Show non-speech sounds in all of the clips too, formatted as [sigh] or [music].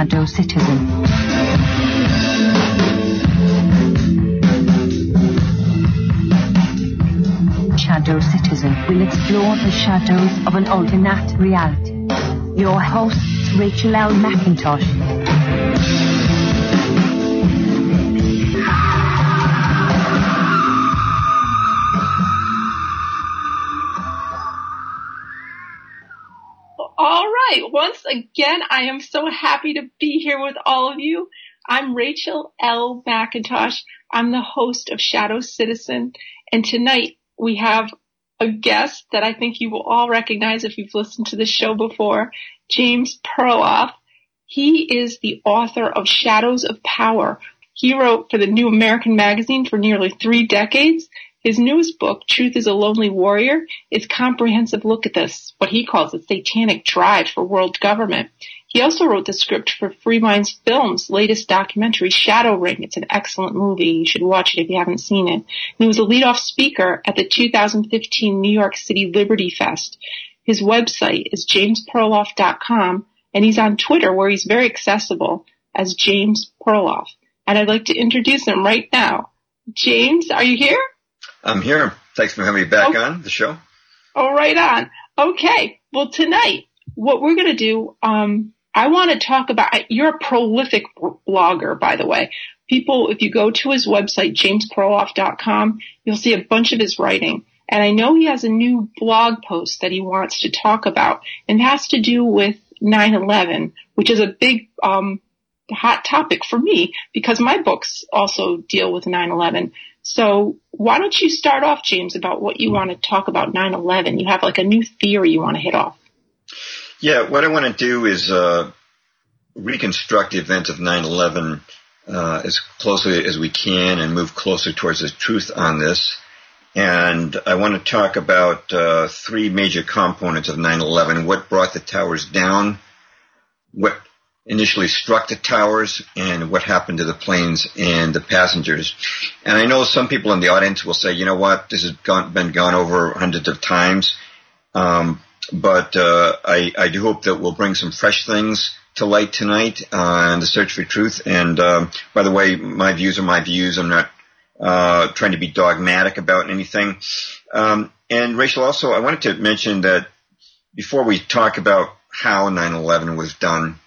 Shadow Citizen. Shadow Citizen will explore the shadows of an alternate reality. Your host, Rachel L. McIntosh. All right. Once again, I am so happy to be here with all of you. I'm Rachel L. McIntosh. I'm the host of Shadow Citizen. And tonight we have a guest that I think you will all recognize if you've listened to the show before, James Perloff. He is the author of Shadows of Power. He wrote for the New American Magazine for nearly three decades. His newest book, Truth is a Lonely Warrior, is a comprehensive look at this, what he calls the satanic drive for world government. He also wrote the script for Free Minds Films' latest documentary, Shadow Ring. It's an excellent movie. You should watch it if you haven't seen it. He was a leadoff speaker at the 2015 New York City Liberty Fest. His website is jamesperloff.com and he's on Twitter where he's very accessible as James Perloff. And I'd like to introduce him right now. James, are you here? I'm here. Thanks for having me back oh. on the show. Oh, right on. Okay. Well, tonight, what we're going to do, um, I want to talk about, you're a prolific blogger, by the way. People, if you go to his website, jamesperloff.com, you'll see a bunch of his writing. And I know he has a new blog post that he wants to talk about and it has to do with 9-11, which is a big, um, hot topic for me because my books also deal with 9-11. So why don't you start off, James, about what you want to talk about 9-11? You have like a new theory you want to hit off. Yeah, what I want to do is uh, reconstruct the events of 9-11 uh, as closely as we can and move closer towards the truth on this. And I want to talk about uh, three major components of 9-11, what brought the towers down, what initially struck the towers and what happened to the planes and the passengers. And I know some people in the audience will say, you know what, this has gone, been gone over hundreds of times. Um, but uh, I, I, do hope that we'll bring some fresh things to light tonight uh, the search for truth. And um, by the way, my views are my views. I'm not uh, trying to be dogmatic about anything. Um, and Rachel, also, I wanted to mention that before we talk about how 9/11 was done,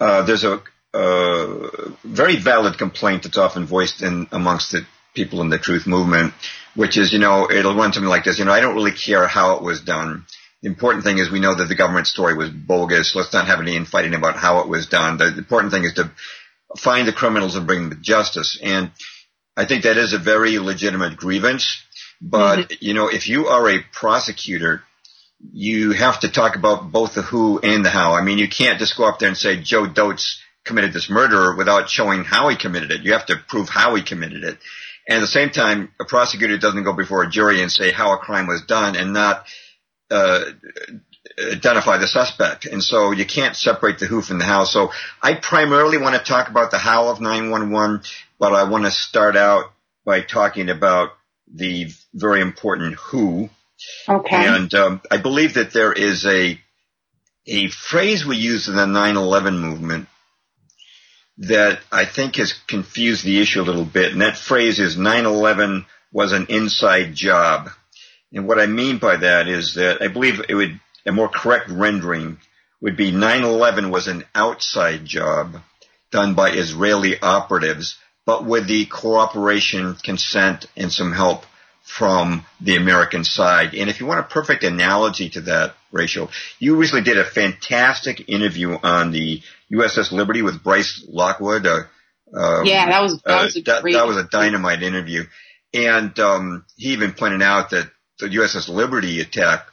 uh, there's a, a, very valid complaint that's often voiced in amongst the people in the truth movement, which is, you know, it'll run something like this, you know, I don't really care how it was done. The important thing is we know that the government story was bogus. Let's not have any infighting about how it was done. The important thing is to find the criminals and bring them to justice. And I think that is a very legitimate grievance. But, mm-hmm. you know, if you are a prosecutor you have to talk about both the who and the how. I mean, you can't just go up there and say Joe Dotes committed this murder without showing how he committed it. You have to prove how he committed it. And at the same time, a prosecutor doesn't go before a jury and say how a crime was done and not uh, identify the suspect. And so you can't separate the who from the how. So I primarily want to talk about the how of 911, but I want to start out by talking about the very important who Okay. And um, I believe that there is a a phrase we use in the 9/11 movement that I think has confused the issue a little bit, and that phrase is 9/11 was an inside job. And what I mean by that is that I believe it would a more correct rendering would be 9/11 was an outside job done by Israeli operatives, but with the cooperation, consent, and some help from the American side. And if you want a perfect analogy to that, Rachel, you recently did a fantastic interview on the USS Liberty with Bryce Lockwood. Uh, uh, yeah, that was that was, uh, that, that, was a dynamite interview, and um, he even pointed out that the USS Liberty attack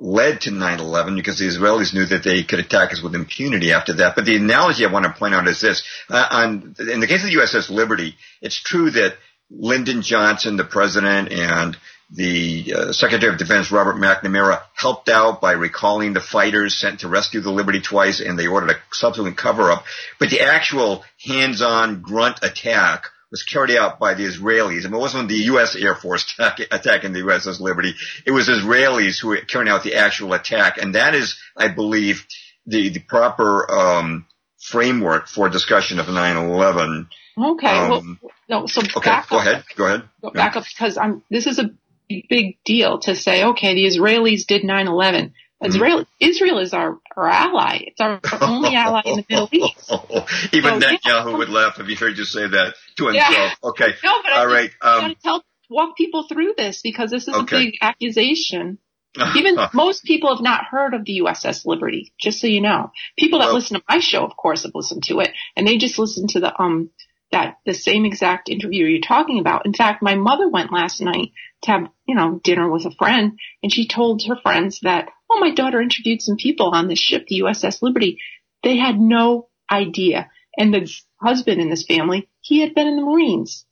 led to 9/11 because the Israelis knew that they could attack us with impunity after that. But the analogy I want to point out is this: uh, on in the case of the USS Liberty, it's true that Lyndon Johnson, the president, and the uh, Secretary of Defense Robert McNamara helped out by recalling the fighters sent to rescue the Liberty twice, and they ordered a subsequent cover-up. But the actual hands-on grunt attack was carried out by the Israelis. I mean, it wasn't the U.S. Air Force [laughs] attack, attacking the USS Liberty. It was Israelis who were carrying out the actual attack. And that is, I believe, the, the proper, um, framework for discussion of 9-11. Okay. Um, well, no, so okay, go up, ahead. Go ahead. Go back up because I'm, this is a big deal to say, okay, the Israelis did 9-11. Israel, mm-hmm. Israel is our, our ally. It's our, only ally in the Middle [laughs] East. Even so, Netanyahu yeah. would laugh if he heard you say that to himself. Yeah. Okay. No, but All I right. Um, gotta tell, walk people through this because this is okay. a big accusation. Even [laughs] most people have not heard of the USS Liberty, just so you know. People that well, listen to my show, of course, have listened to it, and they just listen to the um that the same exact interview you're talking about. In fact, my mother went last night to have, you know, dinner with a friend and she told her friends that, oh, my daughter interviewed some people on this ship, the USS Liberty. They had no idea. And the husband in this family, he had been in the Marines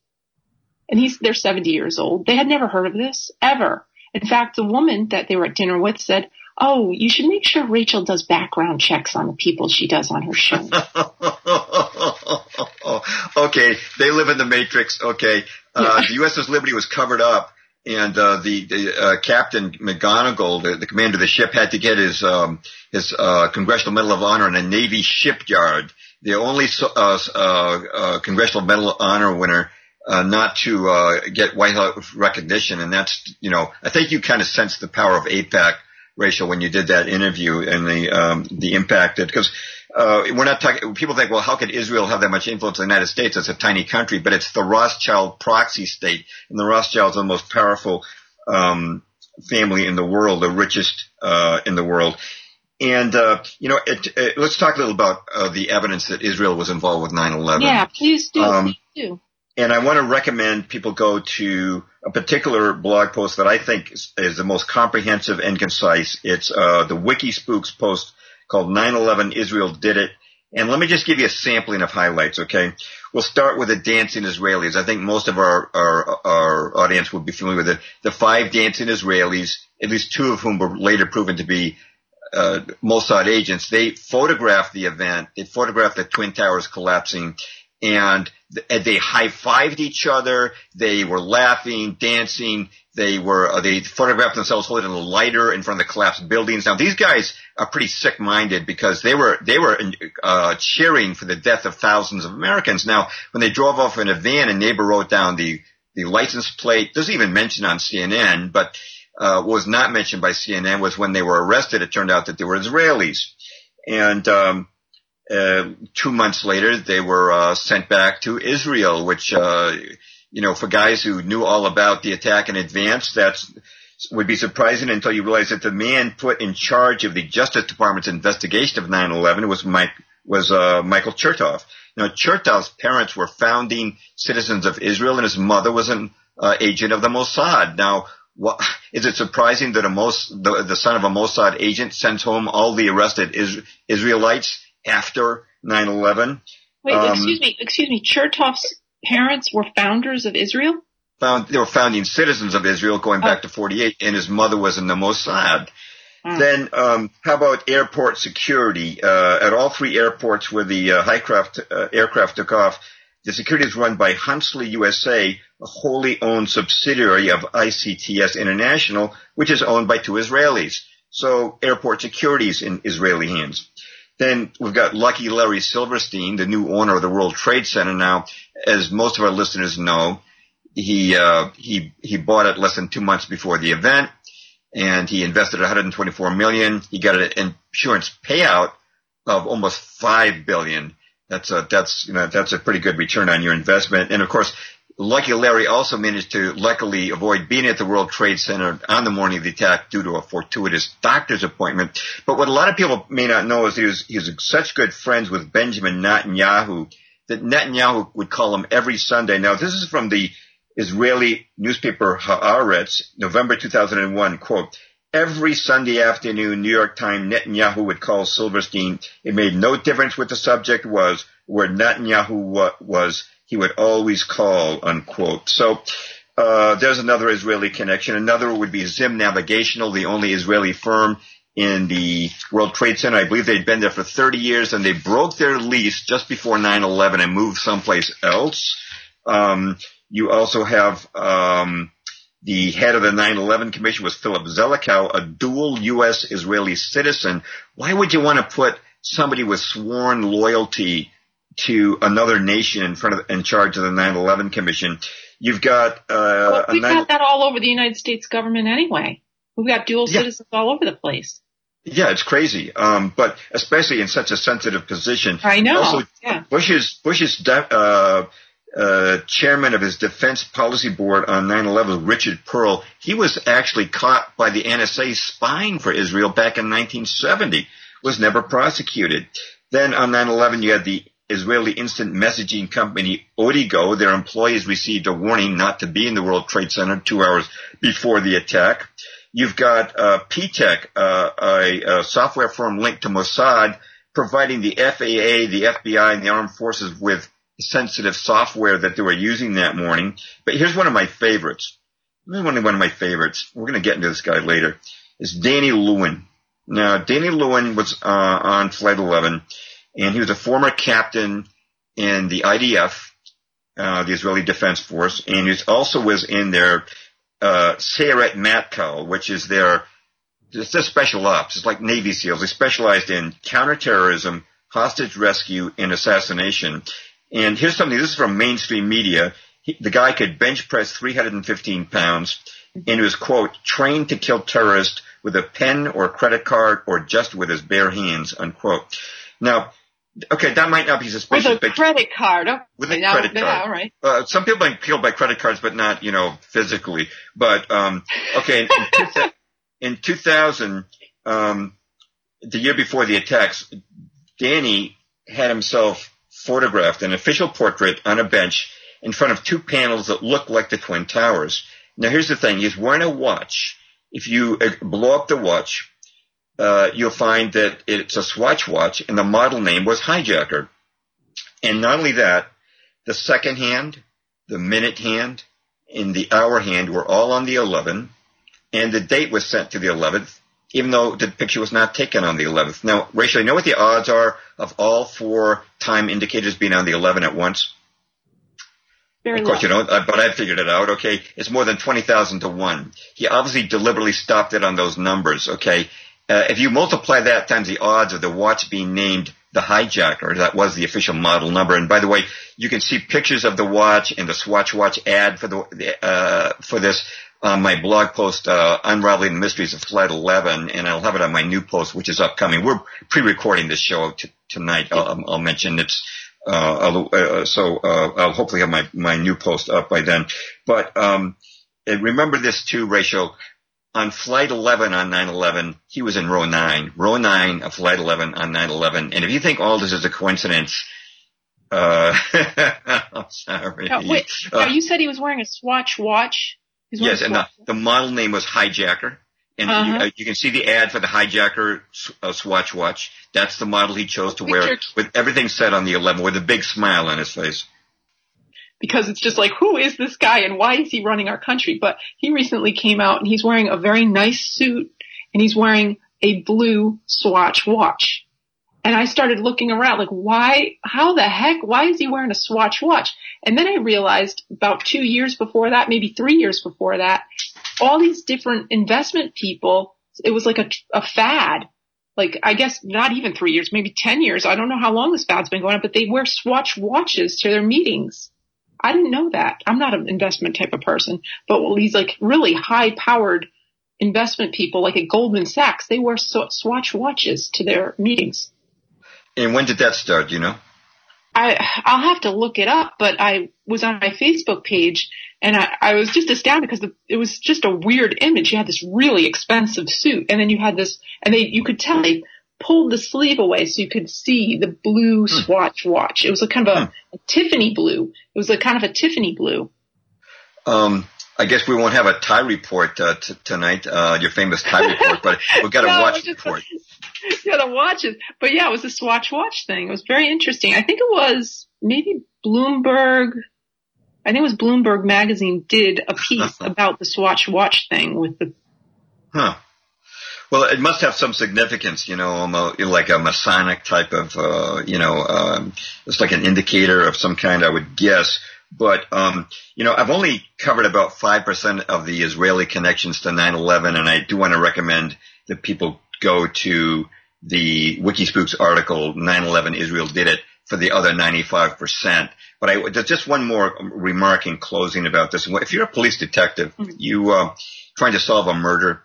and he's, they're 70 years old. They had never heard of this ever. In fact, the woman that they were at dinner with said, Oh, you should make sure Rachel does background checks on the people she does on her show. [laughs] okay, they live in the Matrix. Okay, uh, the USS Liberty was covered up, and uh, the, the uh, Captain McGonagle, the, the, commander of the ship, had to get his um, his uh, Congressional Medal of Honor in a Navy shipyard. The only uh, uh, Congressional Medal of Honor winner uh, not to uh, get White House recognition, and that's you know I think you kind of sense the power of AIPAC, Rachel, when you did that interview and the um, the impact that because uh, we're not talking. People think, well, how could Israel have that much influence in the United States? It's a tiny country, but it's the Rothschild proxy state, and the Rothschilds are the most powerful um, family in the world, the richest uh, in the world. And uh, you know, it, it, let's talk a little about uh, the evidence that Israel was involved with 9/11. Yeah, please do. Um, please do. And I want to recommend people go to a particular blog post that I think is, is the most comprehensive and concise. It's uh, the WikiSpooks post called 9/11 Israel Did It. And let me just give you a sampling of highlights, okay? We'll start with the dancing Israelis. I think most of our, our, our audience will be familiar with it. The five dancing Israelis, at least two of whom were later proven to be uh, Mossad agents. They photographed the event. They photographed the Twin Towers collapsing and they high-fived each other. They were laughing, dancing. They were, uh, they photographed themselves holding a lighter in front of the collapsed buildings. Now these guys are pretty sick-minded because they were, they were, uh, cheering for the death of thousands of Americans. Now, when they drove off in a van, a neighbor wrote down the, the license plate, doesn't even mention on CNN, but, uh, was not mentioned by CNN was when they were arrested. It turned out that they were Israelis. And, um, uh, two months later, they were uh, sent back to Israel, which, uh, you know, for guys who knew all about the attack in advance, that's would be surprising until you realize that the man put in charge of the Justice Department's investigation of 9/11 was Mike was uh, Michael Chertoff. Now, Chertoff's parents were founding citizens of Israel, and his mother was an uh, agent of the Mossad. Now, what, is it surprising that a Mos, the, the son of a Mossad agent sends home all the arrested is, Israelites? After 9/11. Wait, um, excuse me, excuse me. Chertoff's parents were founders of Israel. Found they were founding citizens of Israel going back oh. to 48, and his mother was in the Mossad. Hmm. Then, um, how about airport security? Uh, at all three airports where the uh, Highcraft uh, aircraft took off, the security is run by Huntleigh USA, a wholly owned subsidiary of ICTS International, which is owned by two Israelis. So airport security is in Israeli hands. Then we've got Lucky Larry Silverstein, the new owner of the World Trade Center. Now, as most of our listeners know, he uh, he he bought it less than two months before the event, and he invested 124 million. He got an insurance payout of almost five billion. That's a that's you know that's a pretty good return on your investment. And of course, Lucky Larry also managed to luckily avoid being at the World Trade Center on the morning of the attack due to a fortuitous doctor's appointment. But what a lot of people may not know is he was, he was such good friends with Benjamin Netanyahu that Netanyahu would call him every Sunday. Now, this is from the Israeli newspaper Haaretz, November 2001, quote, Every Sunday afternoon, New York Times, Netanyahu would call Silverstein. It made no difference what the subject was, where Netanyahu was he would always call, unquote. So, uh, there's another Israeli connection. Another would be Zim Navigational, the only Israeli firm in the World Trade Center. I believe they'd been there for 30 years and they broke their lease just before 9-11 and moved someplace else. Um, you also have um, the head of the 9/11 Commission was Philip Zelikow, a dual U.S. Israeli citizen. Why would you want to put somebody with sworn loyalty to another nation in front of in charge of the 9/11 Commission? You've got uh, well, we've 9, got that all over the United States government anyway. We've got dual Yeah. citizens all over the place. Yeah, it's crazy. Um, but especially in such a sensitive position. I know. Also, yeah. Bush's Bush's de- uh, uh, chairman of his defense policy board on 9/11, Richard Perle, he was actually caught by the NSA spying for Israel back in 1970. Was never prosecuted. Then on 9/11, you had the Israeli instant messaging company Odigo. Their employees received a warning not to be in the World Trade Center two hours before the attack. You've got uh, Ptech, uh, a, a software firm linked to Mossad, providing the FAA, the FBI, and the armed forces with sensitive software that they were using that morning. But here's one of my favorites. One of my favorites. We're going to get into this guy later. Is Danny Lewin. Now, Danny Lewin was uh, on Flight 11, and he was a former captain in the IDF, uh, the Israeli Defense Force, and he also was in their uh, Sayeret Matkal, which is their it's their special ops. It's like Navy SEALs. They specialized in counterterrorism, hostage rescue, and assassination. And here's something. This is from mainstream media. He, the guy could bench press 315 pounds, and he was quote trained to kill terrorists with a pen or credit card or just with his bare hands unquote. Now, okay, that might not be suspicious. With a but credit card. Okay, With a now- credit yeah, card. all right. uh, some people get killed by credit cards, but not, you know, physically. But, um, okay, in, [laughs] in, two, in 2000, um, the year before the attacks, Danny had himself photographed, an official portrait on a bench in front of two panels that looked like the Twin Towers. Now here's the thing, he's wearing a watch. If you uh, blow up the watch, uh, you'll find that it's a Swatch watch and the model name was Hijacker. And not only that, the second hand, the minute hand, and the hour hand were all on the 11, and the date was sent to the 11th, even though the picture was not taken on the 11th. Now, Rachel, you know what the odds are of all four time indicators being on the 11 at once? Very Of course, low. you don't, uh, but I figured it out. Okay, it's more than twenty thousand to one. He obviously deliberately stopped it on those numbers. Okay, uh, if you multiply that times the odds of the watch being named the hijacker, that was the official model number. And by the way, you can see pictures of the watch and the Swatch watch ad for the uh, for this on my blog post, uh, Unraveling the Mysteries of Flight 11, and I'll have it on my new post, which is upcoming. We're pre-recording this show t- tonight. I'll, I'll mention it's uh, uh, so uh, I'll hopefully have my, my new post up by then. But um, remember this too, Rachel. On flight 11 on 9/11, he was in row nine, row nine of flight 11 on 9/11. And if you think all this is a coincidence, uh, [laughs] I'm sorry. Now, wait, Uh, you said he was wearing a Swatch watch. Yes, and the, the model name was Hijacker. And Uh-huh. you, uh, you can see the ad for the Hijacker uh, Swatch watch. That's the model he chose to wear with everything said on the 11 with a big smile on his face. Because it's just like, who is this guy and why is he running our country? But he recently came out and he's wearing a very nice suit and he's wearing a blue Swatch watch. And I started looking around like, why, how the heck, why is he wearing a Swatch watch? And then I realized about two years before that, maybe three years before that, all these different investment people, it was like a, a fad. Like, I guess not even three years, maybe 10 years. I don't know how long this fad's been going on, but they wear Swatch watches to their meetings. I didn't know that. I'm not an investment type of person, but these like really high powered investment people, like at Goldman Sachs, they wear Swatch watches to their meetings. And when did that start? You know? I, I'll have to look it up, but I was on my Facebook page and I, I was just astounded because the, it was just a weird image. You had this really expensive suit and then you had this, and they, you could tell they pulled the sleeve away so you could see the blue Swatch watch. It was a kind of a, a Tiffany blue. It was a kind of a Tiffany blue. Um, I guess we won't have a tie report uh, t- tonight, uh, your famous tie report, but [laughs] we've got a No, watch report. [laughs] yeah, the watches. But yeah, it was a Swatch watch thing. It was very interesting. I think it was maybe Bloomberg. I think it was Bloomberg magazine did a piece [laughs] about the Swatch watch thing with the. Huh. Well, it must have some significance, you know, almost like a Masonic type of, uh, you know, um, it's like an indicator of some kind, I would guess. But, um, you know, I've only covered about 5% of the Israeli connections to 9-11, and I do want to recommend that people go to the Wikispooks article, 9-11 Israel did it, for the other 95%. But I, there's just one more remark in closing about this. If you're a police detective, mm-hmm. you, uh, trying to solve a murder,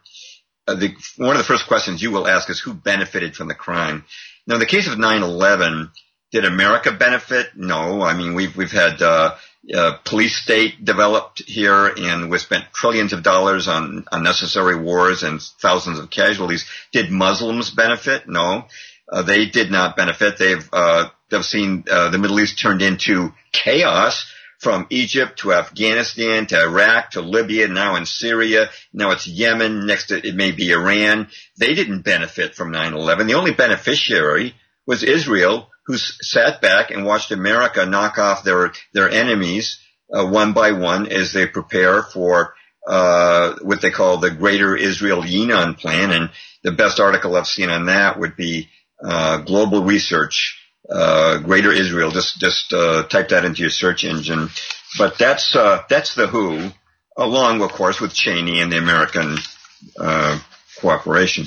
the, one of the first questions you will ask is who benefited from the crime. Now, in the case of 9/11, did America benefit? No. I mean, we've we've had uh, uh, police state developed here, and we spent trillions of dollars on unnecessary wars and thousands of casualties. Did Muslims benefit? No, uh, they did not benefit. They've uh, they've seen uh, the Middle East turned into chaos from Egypt to Afghanistan to Iraq to Libya, now in Syria, now it's Yemen, next to, it may be Iran. They didn't benefit from 9-11. The only beneficiary was Israel, who sat back and watched America knock off their, their enemies uh, one by one as they prepare for uh, what they call the Greater Israel Yinon Plan. And the best article I've seen on that would be uh, Global Research uh, Greater Israel. Just just uh, type that into your search engine. But that's uh, that's the WHO, along of course with Cheney and the American uh, cooperation.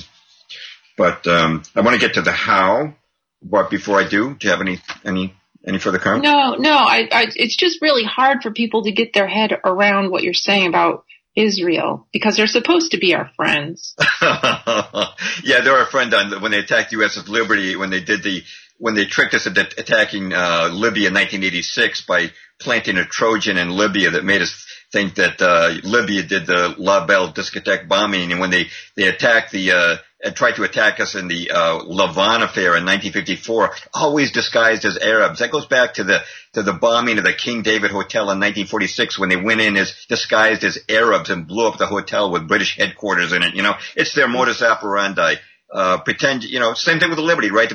But um, I want to get to the how. But before I do, do you have any any any further comments? No, no. I, I, it's just really hard for people to get their head around what you're saying about Israel because they're supposed to be our friends. [laughs] yeah, they're our friend on when they attacked U.S. Liberty when they did the when they tricked us into attacking uh, Libya in 1986 by planting a Trojan in Libya that made us think that uh, Libya did the La Belle discotheque bombing, and when they they attacked the uh, tried to attack us in the uh, Lavon affair in 1954, always disguised as Arabs. That goes back to the to the bombing of the King David Hotel in 1946 when they went in as disguised as Arabs and blew up the hotel with British headquarters in it. You know, it's their modus operandi. Uh, pretend, you know, same thing with the Liberty, right?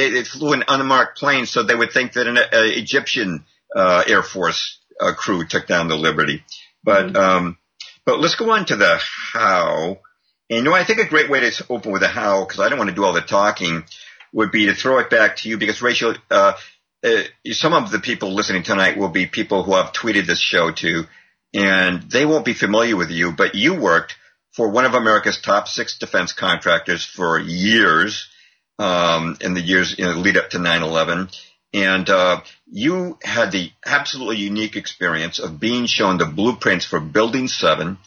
They, they flew an unmarked plane, so they would think that an uh, Egyptian uh, Air Force uh, crew took down the Liberty. But mm-hmm. um, but let's go on to the how. And you know, I think a great way to open with the how, because I don't want to do all the talking, would be to throw it back to you, because Rachel, uh, uh, some of the people listening tonight will be people who I've tweeted this show to, and they won't be familiar with you, but you worked for one of America's top six defense contractors for years um, in the years you know, lead up to 9/11, and uh, you had the absolutely unique experience of being shown the blueprints for Building Seven,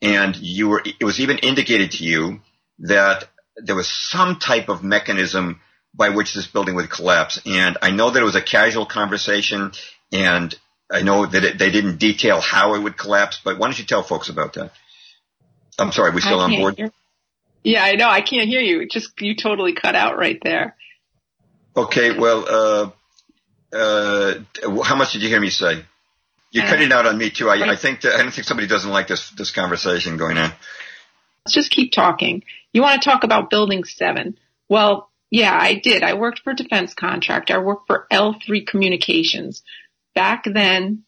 and you were it was even indicated to you that there was some type of mechanism by which this building would collapse. And I know that it was a casual conversation, and I know that it, they didn't detail how it would collapse. But why don't you tell folks about that? I'm sorry, we still on board? Hear, yeah, I know. I can't hear you. It just you totally cut out right there. Okay. Well, uh, uh, how much did you hear me say? You're uh, cutting out on me too. I, I think that, I don't think somebody doesn't like this this conversation going on. Let's just keep talking. You want to talk about Building Seven? Well, yeah, I did. I worked for a defense contractor. I worked for L3 Communications. Back then,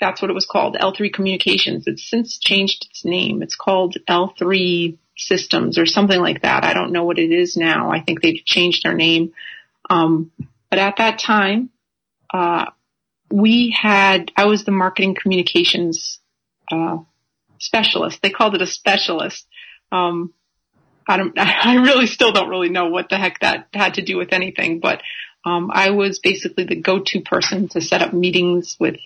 that's what it was called, L3 Communications. It's since changed its name. It's called L3 systems or something like that. I don't know what it is now. I think they've changed their name. Um, but at that time, uh, we had, I was the marketing communications, uh, specialist. They called it a specialist. Um, I don't, [laughs] I really still don't really know what the heck that had to do with anything, but, um, I was basically the go-to person to set up meetings with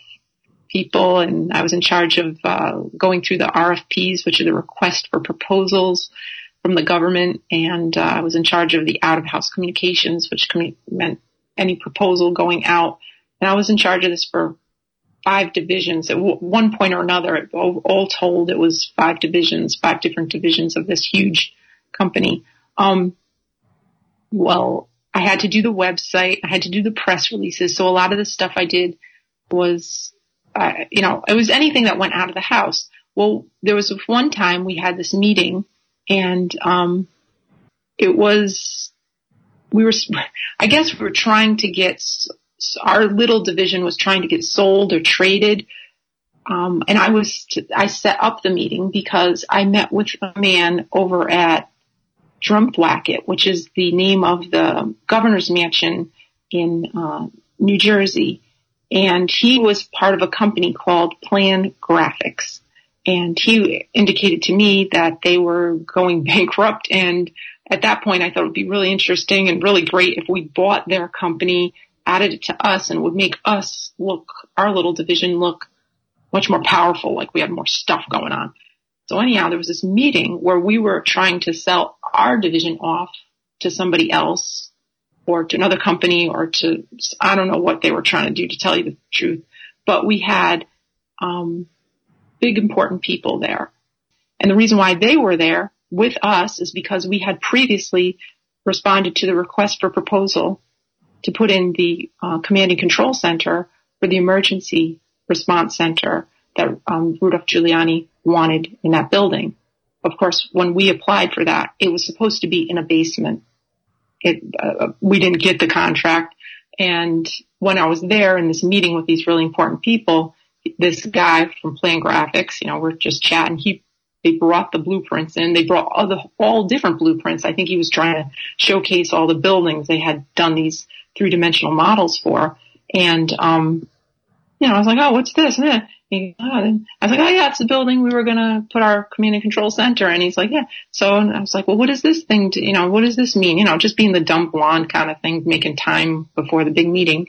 people, and I was in charge of uh, going through the RFPs, which are the request for proposals from the government, and uh, I was in charge of the out of house communications, which meant any proposal going out. And I was in charge of this for five divisions. At w- one point or another, all, told, it was five divisions, five different divisions of this huge company. Um, well, I had to do the website, I had to do the press releases. So a lot of the stuff I did was uh, you know, it was anything that went out of the house. Well, there was one time we had this meeting and, um, it was, we were, [laughs] I guess we were trying to get, our little division was trying to get sold or traded. Um, and I was, I set up the meeting because I met with a man over at Drumthwacket, which is the name of the governor's mansion in, uh, New Jersey and he was part of a company called Plan Graphics. And he indicated to me that they were going [laughs] bankrupt. And at that point, I thought it would be really interesting and really great if we bought their company, added it to us, and would make us look, our little division look much more powerful, like we had more stuff going on. So anyhow, there was this meeting where we were trying to sell our division off to somebody else or to another company or to, I don't know what they were trying to do to tell you the truth, but we had, um, big important people there. And the reason why they were there with us is because we had previously responded to the request for proposal to put in the uh, command and control center for the emergency response center that um, Rudolph Giuliani wanted in that building. Of course, when we applied for that, it was supposed to be in a basement. It, uh, we didn't get the contract. And when I was there in this meeting with these really important people, this guy from Plan Graphics, you know, we're just chatting. He, they brought the blueprints in. They brought all the, all different blueprints. I think he was trying to showcase all the buildings they had done these three dimensional models for. And, um, you know, I was like, oh, what's this? And he, oh, I was like, oh yeah, it's the building we were going to put our community control center. And he's like, yeah. So and I was like, well, what is this thing? To, you know, what does this mean? You know, just being the dumb blonde kind of thing, making time before the big meeting.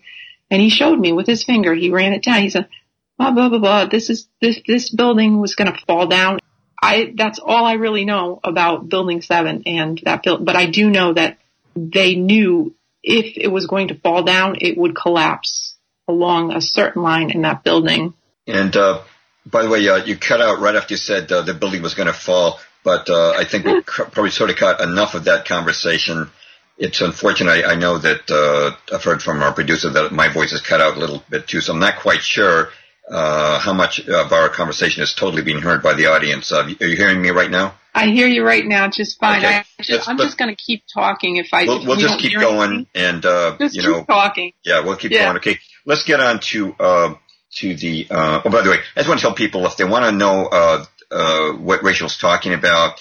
And he showed me with his finger. He ran it down. He said, blah, blah, blah, blah. This is, this, this building was going to fall down. I, that's all I really know about building seven and that build, but I do know that they knew if it was going to fall down, it would collapse along a certain line in that building. And, uh, by the way, uh, you cut out right after you said uh, the building was going to fall, but uh, I think we [laughs] probably sort of cut enough of that conversation. It's unfortunate. I, I know that uh, I've heard from our producer that my voice is cut out a little bit too, so I'm not quite sure uh, how much of our conversation is totally being heard by the audience. Uh, are you hearing me right now? I hear you right now, just fine. Okay. I just, I'm just going to keep talking. If I, we'll, we'll we just keep going, anything. and uh, just you know, talking. Yeah, we'll keep yeah. going. Okay, let's get on to uh, to the. Uh, oh, by the way, I just want to tell people if they want to know uh, uh, what Rachel's talking about,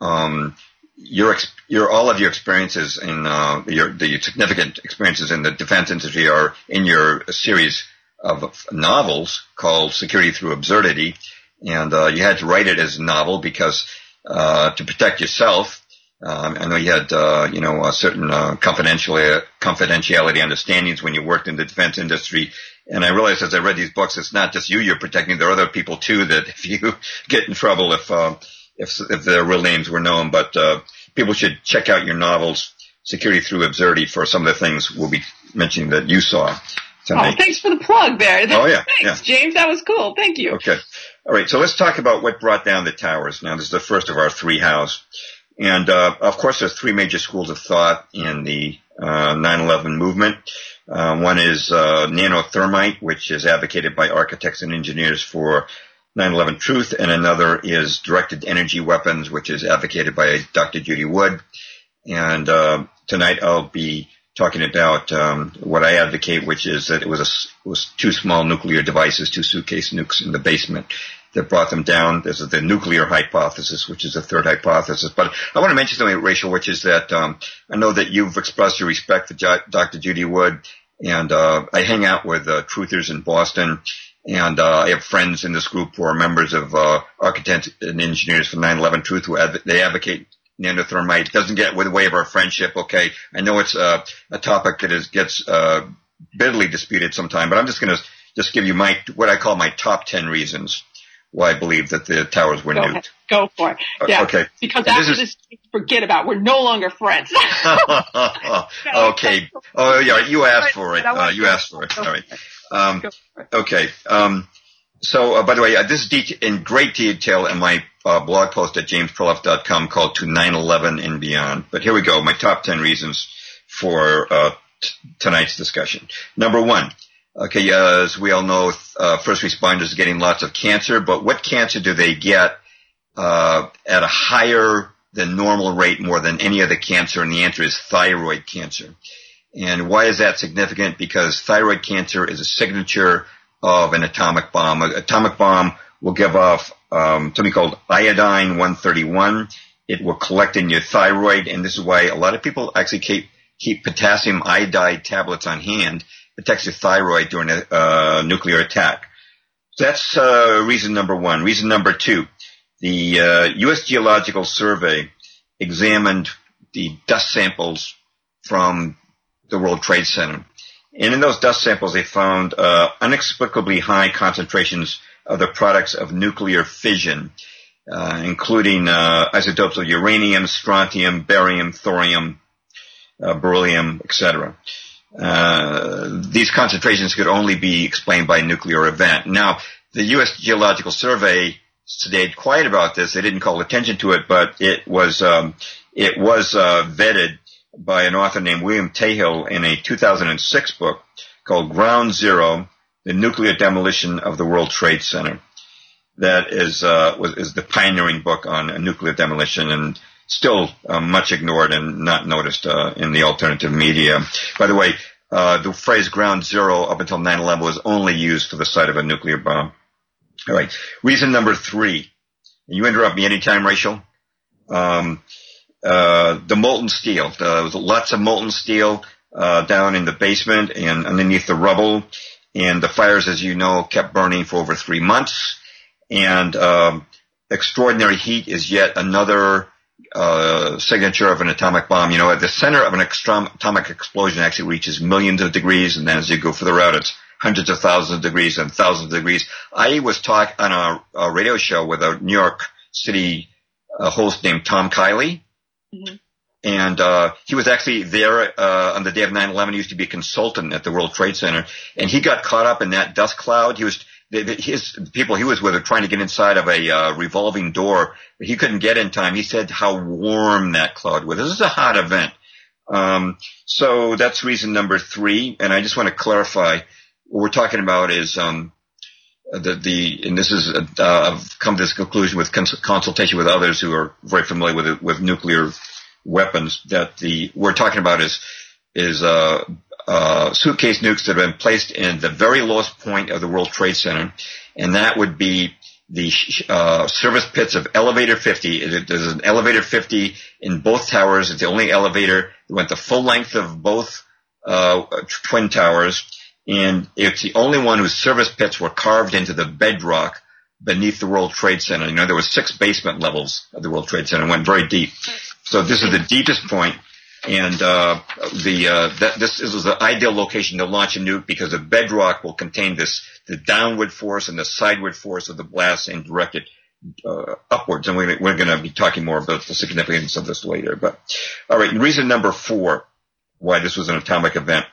um, your your all of your experiences in uh, your the significant experiences in the defense industry are in your series of novels called Security Through Absurdity, and uh, you had to write it as a novel because uh, to protect yourself. Um, I know you had, uh, you know, certain uh, confidentiality, confidentiality understandings when you worked in the defense industry. And I realized as I read these books, it's not just you you're protecting. There are other people too that [laughs] if you get in trouble, if uh, if if their real names were known, but uh, people should check out your novels, Security Through Absurdity, for some of the things we'll be mentioning that you saw. Tonight. Oh, thanks for the plug there. Oh yeah, [laughs] thanks, yeah. James. That was cool. Thank you. Okay. All right. So let's talk about what brought down the towers. Now, this is the first of our three hows, and uh, of course, there's three major schools of thought in the uh, 9/11 movement. Uh, one is uh, nanothermite, which is advocated by architects and engineers for 9/11 truth, and another is directed energy weapons, which is advocated by Dr. Judy Wood. And uh, tonight, I'll be talking about um, what I advocate, which is that it was a, it was two small nuclear devices, two suitcase nukes in the basement that brought them down. This is the nuclear hypothesis, which is the third hypothesis. But I want to mention something, Rachel, which is that um, I know that you've expressed your respect for Dr. Judy Wood, and uh, I hang out with uh, truthers in Boston. And uh, I have friends in this group who are members of uh, architects and engineers for 9/11 Truth who adv- they advocate nanothermite doesn't get with the way of our friendship. Okay, I know it's uh, a topic that is gets uh, bitterly disputed sometime, but I'm just going to just give you my what I call my top ten reasons why I believe that the towers were Go nuked. Ahead. Go for it. Uh, yeah. okay. Because after this, is... this, forget about. We're no longer friends. [laughs] [laughs] [laughs] okay. Oh yeah, you asked for it. Uh, you asked for it. All right. Um, okay. Um, so, uh, by the way, uh, this is de- in great detail in my uh, blog post at jamesperloff.com called To 9-11 and Beyond. But here we go, my top 10 reasons for uh, t- tonight's discussion. Number one, okay, as we all know, uh, first responders are getting lots of cancer, but what cancer do they get uh, at a higher than normal rate more than any other cancer? And the answer is thyroid cancer. And why is that significant? Because thyroid cancer is a signature of an atomic bomb. An atomic bomb will give off um, something called iodine 131. It will collect in your thyroid, and this is why a lot of people actually keep keep potassium iodide tablets on hand. Protects your thyroid during a uh, nuclear attack. That's uh, reason number one. Reason number two, the uh, U.S. Geological Survey examined the dust samples from the World Trade Center. And in those dust samples, they found uh, inexplicably high concentrations of the products of nuclear fission, uh, including uh, isotopes of uranium, strontium, barium, thorium, beryllium, etc. Uh, these concentrations could only be explained by nuclear event. Now, the U.S. Geological Survey stayed quiet about this. They didn't call attention to it, but it was um, it was uh, vetted by an author named William Tahil in a 2006 book called Ground Zero: The Nuclear Demolition of the World Trade Center. That is uh, was, is the pioneering book on nuclear demolition and still uh, much ignored and not noticed uh, in the alternative media. By the way, uh, the phrase ground zero up until 9-11 was only used for the site of a nuclear bomb. All right. Reason number three. You interrupt me anytime, Rachel. Um, uh, the molten steel. There was lots of molten steel uh, down in the basement and underneath the rubble. And the fires, as you know, kept burning for over three months. And um, extraordinary heat is yet another uh, signature of an atomic bomb. You know, at the center of an atomic explosion actually reaches millions of degrees, and then as you go further out, it's hundreds of thousands of degrees and thousands of degrees. I was talking on a, a, radio show with a New York City uh, host named Tom Kiley. Mm-hmm. And uh, he was actually there uh, on the day of 9/11. He used to be a consultant at the World Trade Center, and he got caught up in that dust cloud. He was his people he was with were trying to get inside of a uh, revolving door, he couldn't get in time. He said how warm that cloud was. This is a hot event. Um, so that's reason number three. And I just want to clarify what we're talking about is um, the the and this is uh, I've come to this conclusion with cons- consultation with others who are very familiar with with nuclear weapons that the we're talking about is is uh, uh, suitcase nukes that have been placed in the very lowest point of the World Trade Center, and that would be the uh, service pits of Elevator 50. There's an Elevator 50 in both towers. It's the only elevator that went the full length of both uh, twin towers, and it's the only one whose service pits were carved into the bedrock beneath the World Trade Center. You know, there were six basement levels of the World Trade Center, It went very deep. So this is the deepest point and uh, the uh, that, this is the ideal location to launch a nuke because the bedrock will contain this the downward force and the sideward force of the blast and direct it uh, upwards. And we're, we're going to be talking more about the significance of this later. But all right, reason number four why this was an atomic event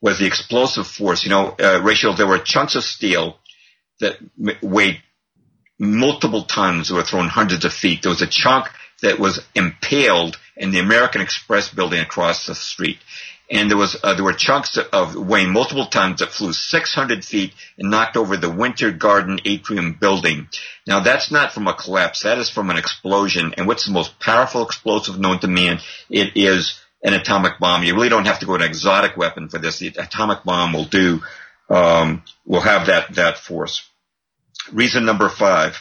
was the explosive force. You know, uh, Rachel, there were chunks of steel that weighed multiple tons that were thrown hundreds of feet. There was a chunk that was impaled in the American Express building across the street. And there was uh, there were chunks of weighing multiple tons that flew 600 feet and knocked over the Winter Garden Atrium building. Now that's not from a collapse. That is from an explosion. And what's the most powerful explosive known to man? It is an atomic bomb. You really don't have to go to an exotic weapon for this. The atomic bomb will do um, will have that that force. Reason number five.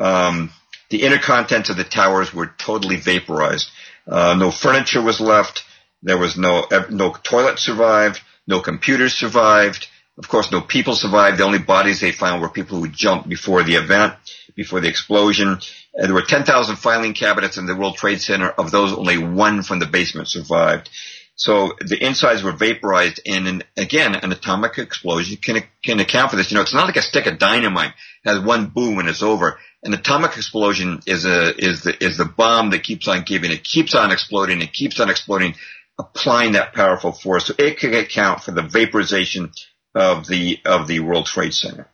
Um, the inner contents of the towers were totally vaporized. Uh, no furniture was left. There was no no toilet survived. No computers survived. Of course, no people survived. The only bodies they found were people who jumped before the event, before the explosion. And there were 10,000 filing cabinets in the World Trade Center. Of those, only one from the basement survived. So the insides were vaporized, and an, again, an atomic explosion can can account for this. You know, it's not like a stick of dynamite it has one boom and it's over. An atomic explosion is a is the is the bomb that keeps on giving. It keeps on exploding. It keeps on exploding, applying that powerful force. So it can account for the vaporization of the of the World Trade Center.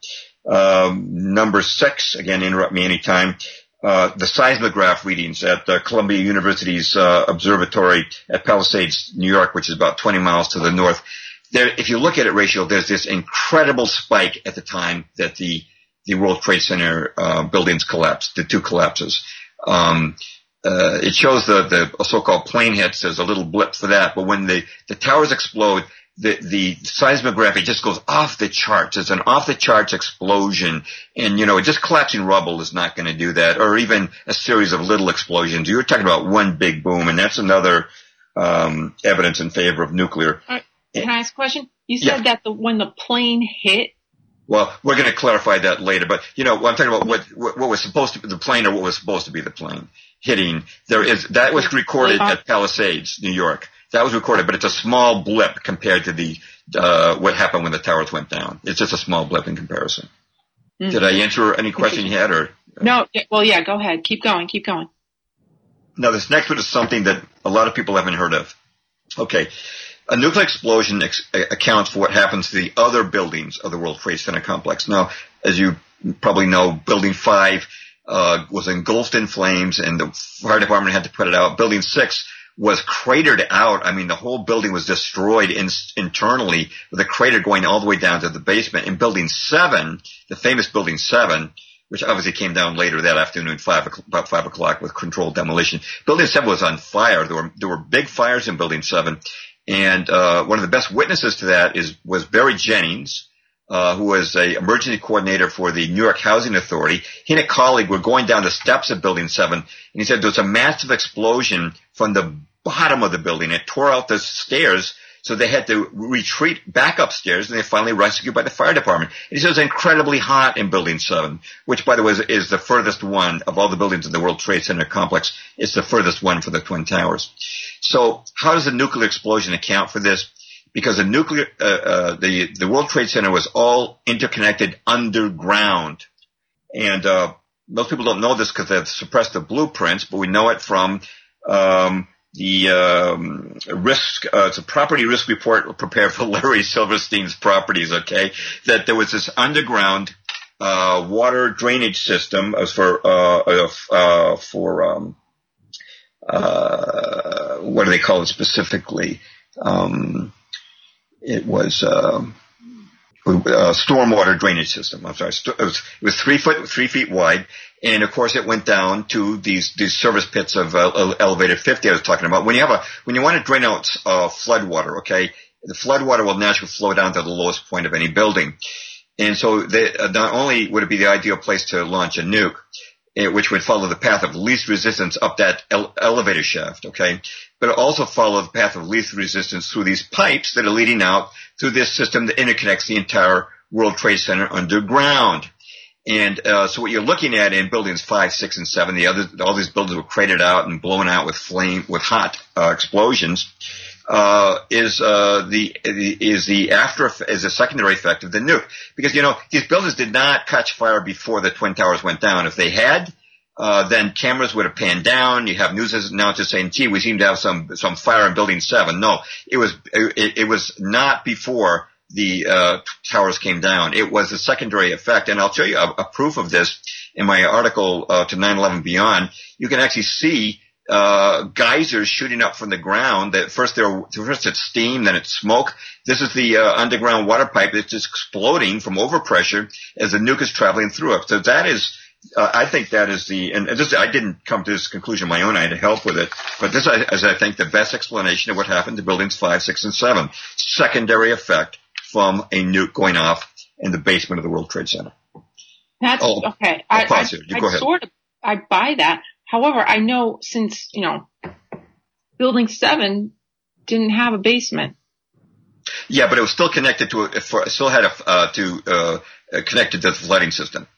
Um, number six, again, interrupt me anytime. Uh, the seismograph readings at uh, Columbia University's uh, observatory at Palisades, New York, which is about 20 miles to the north. There, if you look at it, Rachel, there's this incredible spike at the time that the the World Trade Center uh, buildings collapsed, the two collapses. Um, uh, it shows the, the so-called plane hits. There's a little blip for that, but when the, the towers explode, the, the seismography just goes off the charts. It's an off the charts explosion. And, you know, just collapsing rubble is not going to do that or even a series of little explosions. You're talking about one big boom and that's another um, evidence in favor of nuclear. Can I ask a question? You said yeah. that the, when the plane hit. Well, we're going to clarify that later, but you know, I'm talking about what, what, what was supposed to be the plane or what was supposed to be the plane hitting. There is that was recorded at Palisades, New York. That was recorded, but it's a small blip compared to the uh, what happened when the towers went down. It's just a small blip in comparison. Mm-hmm. Did I answer any question you had, or no? Well, yeah. Go ahead. Keep going. Keep going. Now, this next one is something that a lot of people haven't heard of. Okay. A nuclear explosion ex- accounts for what happens to the other buildings of the World Trade Center complex. Now, as you probably know, Building 5 uh, was engulfed in flames and the fire department had to put it out. Building 6 was cratered out. I mean, the whole building was destroyed in, internally with a crater going all the way down to the basement. In Building 7, the famous Building 7, which obviously came down later that afternoon, five about five o'clock, with controlled demolition. Building seven was on fire. There were there were big fires in Building seven, and uh, one of the best witnesses to that is was Barry Jennings, uh, who was a emergency coordinator for the New York Housing Authority. He and a colleague were going down the steps of Building seven, and he said there was a massive explosion from the bottom of the building. It tore out the stairs so they had to retreat back upstairs and they finally rescued by the fire department. It was incredibly hot in building seven, which by the way is, is, the furthest one of all the buildings in the World Trade Center complex. It's the furthest one for the Twin Towers. So how does the nuclear explosion account for this? Because the nuclear, uh, uh, the, the World Trade Center was all interconnected underground. And, uh, most people don't know this because they've suppressed the blueprints, but we know it from, um, the um, risk, uh, it's a property risk report [laughs] prepared for Larry Silverstein's properties. Okay, that there was this underground uh, water drainage system as for uh, uh, for um, uh, what do they call it specifically? Um, it was. Uh, uh, stormwater drainage system. I'm sorry, it was, it was three foot, three feet wide, and of course it went down to these these service pits of uh, elevated 50 I was talking about. When you have a when you want to drain out uh, flood water, okay, the flood water will naturally flow down to the lowest point of any building, and so they, uh, not only would it be the ideal place to launch a nuke, which would follow the path of least resistance up that ele- elevator shaft, okay, but also follow the path of least resistance through these pipes that are leading out through this system that interconnects the entire World Trade Center underground. And uh, so what you're looking at in buildings five, six, and seven, the other all these buildings were cratered out and blown out with flame with hot uh, explosions. Uh, is uh, the is the after is a secondary effect of the nuke because you know these buildings did not catch fire before the twin towers went down. If they had, uh, then cameras would have panned down. You have news announcers saying, "Gee, we seem to have some some fire in Building 7. No, it was it, it was not before the uh, towers came down. It was a secondary effect, and I'll show you a, a proof of this in my article uh, to 9/11 Beyond. You can actually see uh, geysers shooting up from the ground. That first there, first it's steam, then it's smoke. This is the uh, underground water pipe that's just exploding from overpressure as the nuke is traveling through it. So that is uh, I think that is the, and this, I didn't come to this conclusion on my own. I had to help with it, but this is, I think, the best explanation of what happened to buildings five, six, and seven. Secondary effect from a nuke going off in the basement of the World Trade Center. That's oh, okay. I, I, I sort of, I buy that. However, I know since, you know, building seven didn't have a basement. Yeah, but it was still connected to, a, for, still had a, uh, to, uh, connected to the flooding system.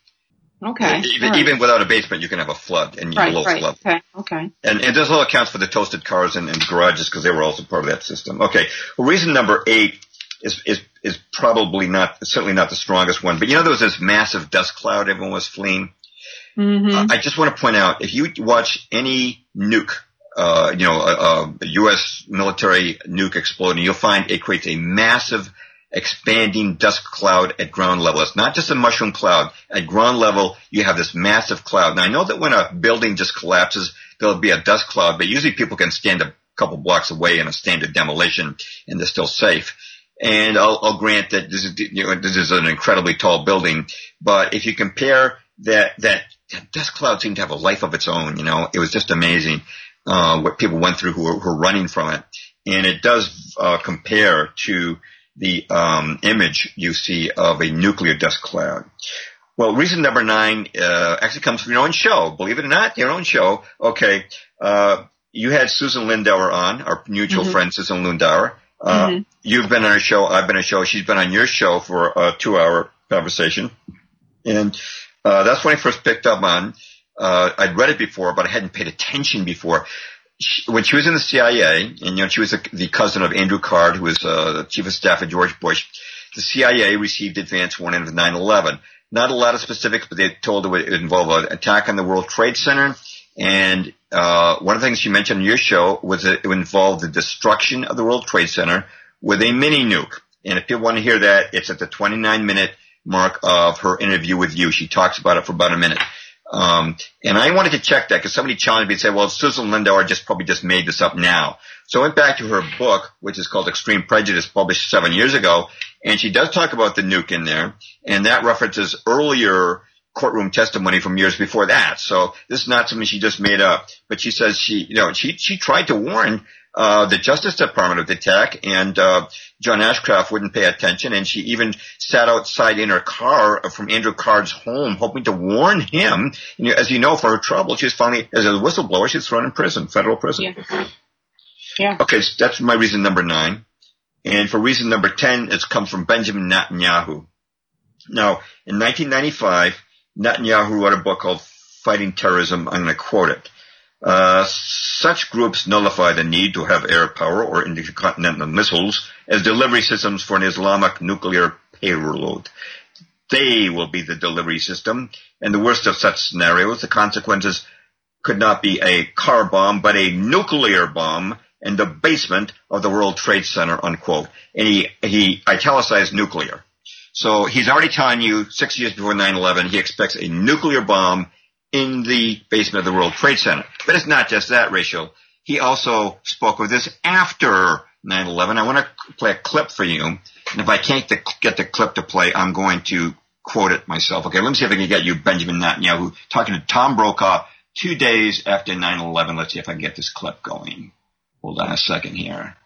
Okay. Even, right. even without a basement, you can have a flood and right, low right. flood. Okay. Okay. And, and this all accounts for the toasted cars and, and garages because they were also part of that system. Okay. Well, reason number eight is, is, is probably not, certainly not the strongest one, but you know, there was this massive dust cloud everyone was fleeing. Mm-hmm. Uh, I just want to point out, if you watch any nuke, uh, you know, a, a U.S. military nuke exploding, you'll find it creates a massive expanding dust cloud at ground level. It's not just a mushroom cloud. At ground level, you have this massive cloud. Now I know that when a building just collapses, there'll be a dust cloud, but usually people can stand a couple blocks away in a standard demolition and they're still safe. And I'll, I'll grant that this is, you know, this is an incredibly tall building, but if you compare that, that dust cloud seemed to have a life of its own, you know, it was just amazing, uh, what people went through who were, who were running from it. And it does, uh, compare to the um, image you see of a nuclear dust cloud. Well, reason number nine uh, actually comes from your own show. Believe it or not, your own show. Okay, uh, you had Susan Lindauer on, our mutual mm-hmm. friend Susan Lindauer. Uh, mm-hmm. You've been on a show. I've been on a show. She's been on your show for a two-hour conversation, and uh, that's when I first picked up on. Uh, I'd read it before, but I hadn't paid attention before. She, when she was in the CIA, and you know, she was the, the cousin of Andrew Card, who was uh, the chief of staff of George Bush. The CIA received advance warning of 9/11. Not a lot of specifics, but they told it would involve an attack on the World Trade Center. And uh, one of the things you mentioned in your show was that it involved the destruction of the World Trade Center with a mini nuke. And if people want to hear that, it's at the 29 minute mark of her interview with you. She talks about it for about a minute. Um, and I wanted to check that because somebody challenged me and said, well, Susan Lindauer just probably just made this up now. So I went back to her book, which is called Extreme Prejudice, published seven years ago, and she does talk about the nuke in there, and that references earlier courtroom testimony from years before that. So this is not something she just made up. But she says she, you know, she she tried to warn uh, the Justice Department of the tech, and uh, John Ashcroft wouldn't pay attention, and she even sat outside in her car from Andrew Card's home, hoping to warn him. And, as you know, for her trouble, she was finally, as a whistleblower, she was thrown in prison, federal prison. Yeah. yeah. Okay, so that's my reason number nine. And for reason number 10, it comes from Benjamin Netanyahu. Now, in 1995, Netanyahu wrote a book called Fighting Terrorism. I'm going to quote it. Uh, such groups nullify the need to have air power or intercontinental missiles as delivery systems for an Islamic nuclear payload. They will be the delivery system. And the worst of such scenarios, the consequences could not be a car bomb, but a nuclear bomb in the basement of the World Trade Center, unquote. And he, he italicized nuclear. So he's already telling you six years before 9-11, he expects a nuclear bomb in the basement of the World Trade Center. But it's not just that, Rachel. He also spoke of this after 9-11. I want to play a clip for you. And if I can't get the clip to play, I'm going to quote it myself. Okay, let me see if I can get you Benjamin Netanyahu talking to Tom Brokaw two days after 9-11. Let's see if I can get this clip going. Hold on a second here.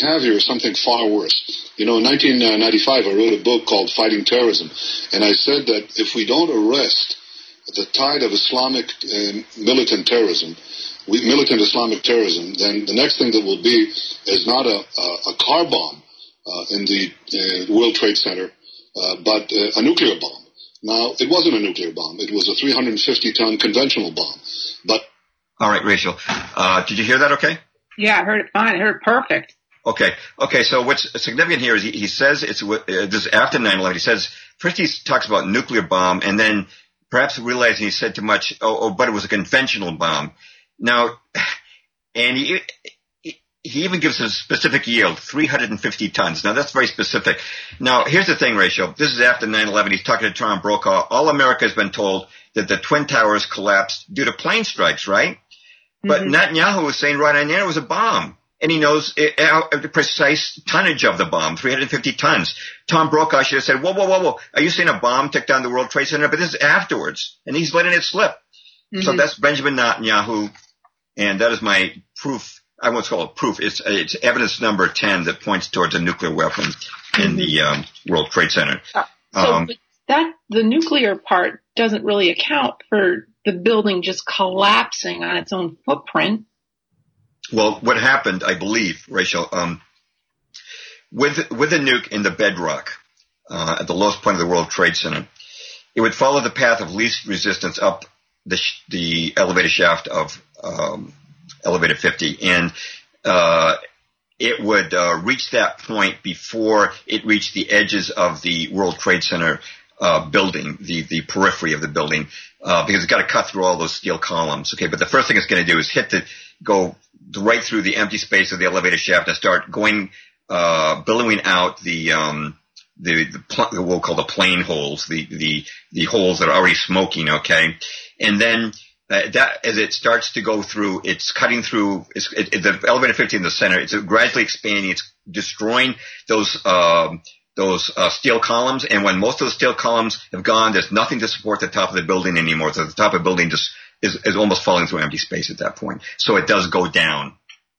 Have here something far worse. You know, in 1995, I wrote a book called Fighting Terrorism, and I said that if we don't arrest the tide of Islamic uh, militant terrorism, we, militant Islamic terrorism, then the next thing that will be is not a, a, a car bomb uh, in the uh, World Trade Center, uh, but uh, a nuclear bomb. Now, it wasn't a nuclear bomb. It was a 350-ton conventional bomb. But all right, Rachel. Uh, did you hear that okay? Yeah, I heard it fine. I heard it perfect. Okay. Okay. So what's significant here is he, he says it's uh, this after 9/11. He says first he talks about nuclear bomb, and then perhaps realizing he said too much. Oh, oh but it was a conventional bomb. Now, and he he even gives a specific yield, 350 tons. Now that's very specific. Now here's the thing, Rachel. This is after 9/11. He's talking to Tom Brokaw. All America has been told that the twin towers collapsed due to plane strikes, right? But mm-hmm. Netanyahu was saying right on there it was a bomb. And he knows the precise tonnage of the bomb, 350 tons. Tom Brokaw should have said, whoa, whoa, whoa, whoa. Are you saying a bomb took down the World Trade Center? But this is afterwards. And he's letting it slip. Mm-hmm. So that's Benjamin Netanyahu. And that is my proof. I won't call it proof. It's, it's evidence number 10 that points towards a nuclear weapon in mm-hmm. the um, World Trade Center. Uh, so um, that, the nuclear part doesn't really account for the building just collapsing on its own footprint. Well, what happened, I believe, Rachel, um, with with a nuke in the bedrock uh, at the lowest point of the World Trade Center, it would follow the path of least resistance up the sh- the elevator shaft of um, elevator 50, and uh, it would uh, reach that point before it reached the edges of the World Trade Center uh, building, the the periphery of the building, uh, because it's got to cut through all those steel columns. Okay, but the first thing it's going to do is hit the go right through the empty space of the elevator shaft and start going uh, billowing out the um, the, the pl- we'll call the plane holes, the the the holes that are already smoking. Okay, and then. Uh, that as it starts to go through, it's cutting through. It's, it, it, the elevator 50 in the center. It's gradually expanding. It's destroying those um, those uh, steel columns, and when most of the steel columns have gone, there's nothing to support the top of the building anymore. So the top of the building just is, is almost falling through empty space at that point. So it does go down.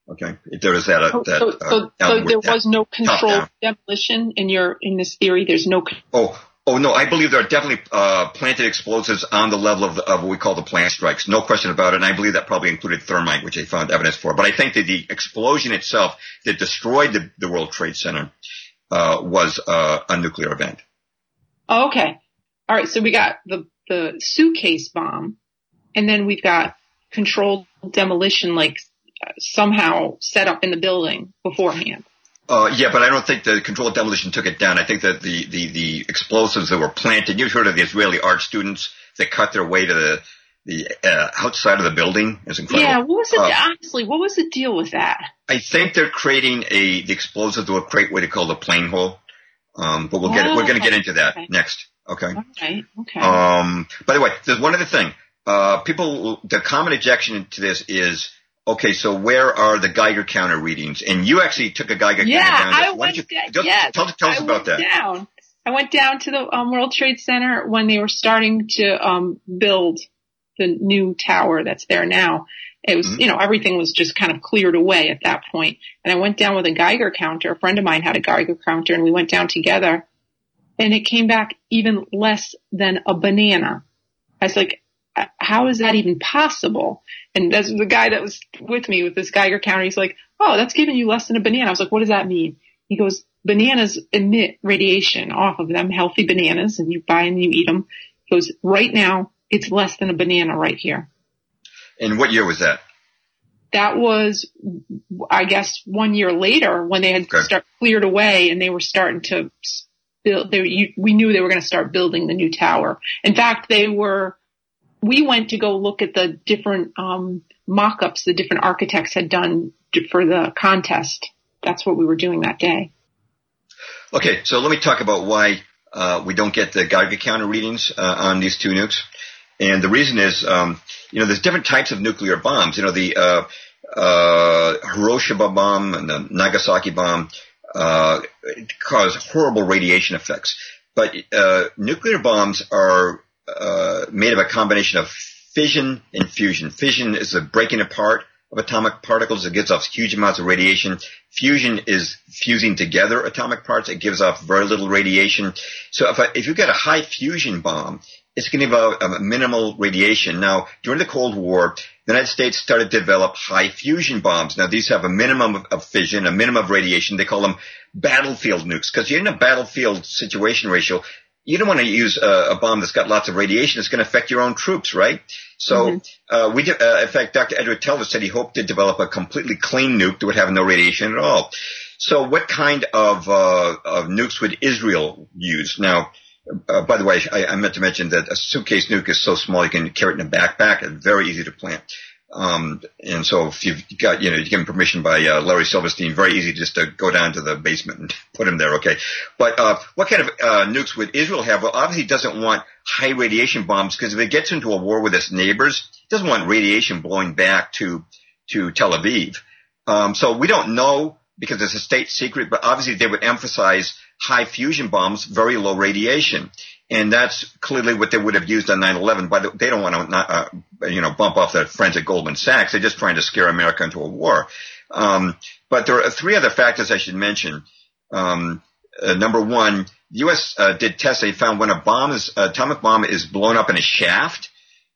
Okay, there is that. Uh, that so, uh, so, so there was no controlled demolition in your in this theory. There's no. Oh, Oh no, I believe there are definitely uh, planted explosives on the level of, the, of, what we call the plant strikes. No question about it. And I believe that probably included thermite, which they found evidence for. But I think that the explosion itself that destroyed the, the World Trade Center uh, was uh, a nuclear event. Oh, okay. All right. So we got the the suitcase bomb, and then we've got controlled demolition, like somehow set up in the building beforehand. Uh, yeah, but I don't think the controlled demolition took it down. I think that the, the, the explosives that were planted, you've heard of the Israeli art students that cut their way to the, the uh, outside of the building. It's incredible. Yeah, what was it, uh, honestly, what was the deal with that? I think they're creating a, the explosives that will create what they call the plane hole. Um, but we'll oh, get, we're going to get into that okay. next. Okay. Okay. Okay. Um, by the way, there's one other thing. Uh, people, the common objection to this is, Okay, so where are the Geiger counter readings? And you actually took a Geiger yeah, counter down. I went you, down. Yes, tell, tell us I about that. Down. I went down to the um, World Trade Center when they were starting to um, build the new tower that's there now. It was, mm-hmm. you know, everything was just kind of cleared away at that point. And I went down with a Geiger counter. A friend of mine had a Geiger counter and we went down together and it came back even less than a banana. I was like, Uh, how is that even possible? And that's the guy that was with me with this Geiger counter. He's like, oh, that's giving you less than a banana. I was like, what does that mean? He goes, bananas emit radiation off of them, healthy bananas, and you buy and you eat them. He goes, right now, it's less than a banana right here. And what year was that? That was, I guess, one year later when they had okay. start cleared away and they were starting to build. They, you, we knew they were going to start building the new tower. In fact, they were we went to go look at the different um, mock-ups the different architects had done for the contest. That's what we were doing that day. Okay, so let me talk about why uh, we don't get the Geiger counter readings uh, on these two nukes. And the reason is, um, you know, there's different types of nuclear bombs. You know, the uh, uh Hiroshima bomb and the Nagasaki bomb uh, cause horrible radiation effects. But uh, nuclear bombs are uh, made of a combination of fission and fusion. Fission is the breaking apart of atomic particles. It gives off huge amounts of radiation. Fusion is fusing together atomic parts. It gives off very little radiation. So if, I, if you get a high fusion bomb, it's going to give a minimal radiation. Now, during the Cold War, the United States started to develop high fusion bombs. Now, these have a minimum of, of fission, a minimum of radiation. They call them battlefield nukes because you're in a battlefield situation ratio you don't want to use a, a, bomb that's got lots of radiation. It's going to affect your own troops, right? So, mm-hmm. uh, we, uh, in fact, Dr. Edward Teller said he hoped to develop a completely clean nuke that would have no radiation at all. So, what kind of, uh, of nukes would Israel use? Now, uh, by the way, I, I, meant to mention that a suitcase nuke is so small you can carry it in a backpack. It's very easy to plant. Um, and so if you've got, you know, you given permission by uh, Larry Silverstein, very easy just to go down to the basement and [laughs] put him there. Okay. But, uh, what kind of, uh, nukes would Israel have? Well, obviously it doesn't want high radiation bombs because if it gets into a war with its neighbors, it doesn't want radiation blowing back to, to Tel Aviv. Um, so we don't know because it's a state secret, but obviously they would emphasize high fusion bombs, very low radiation. And that's clearly what they would have used on 9/11. But they don't want to, not, uh, you know, bump off their friends at Goldman Sachs. They're just trying to scare America into a war. Um, but there are three other factors I should mention. Um, uh, number one, the U.S. Uh, did tests. They found when a bomb is, uh, atomic bomb is blown up in a shaft,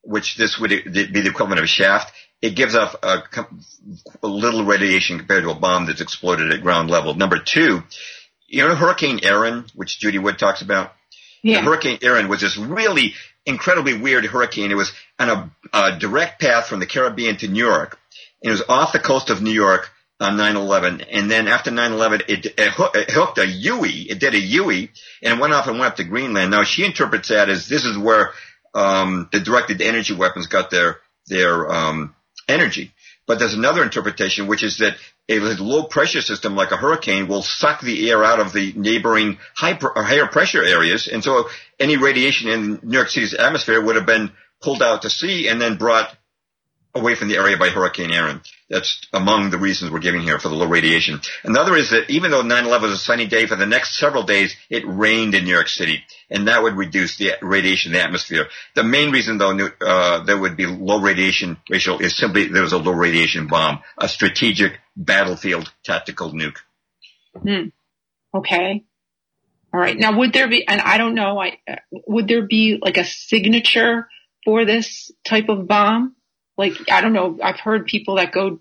which this would be the equivalent of a shaft, it gives off a, a, little radiation compared to a bomb that's exploded at ground level. Number two, you know Hurricane Erin, which Judy Wood talks about? Yeah. Hurricane Erin was this really incredibly weird hurricane. It was on a, a, direct path from the Caribbean to New York. It was off the coast of New York on 9/11, and then after 9/11, it, it, it hooked a UE. It did a UE and went off and went up to Greenland. Now she interprets that as this is where um, the directed energy weapons got their their um, energy. But there's another interpretation, which is that a low pressure system like a hurricane will suck the air out of the neighboring high pr- higher pressure areas. And so any radiation in New York City's atmosphere would have been pulled out to sea and then brought away from the area by Hurricane Erin. That's among the reasons we're giving here for the low radiation. Another is that even though 9/11 was a sunny day, for the next several days it rained in New York City, and that would reduce the radiation in the atmosphere. The main reason, though, uh, there would be low radiation ratio is simply there was a low radiation bomb, a strategic battlefield tactical nuke. Hmm. Okay. All right. Now, would there be, and I don't know, I, would there be like a signature for this type of bomb? Like, I don't know. I've heard people that go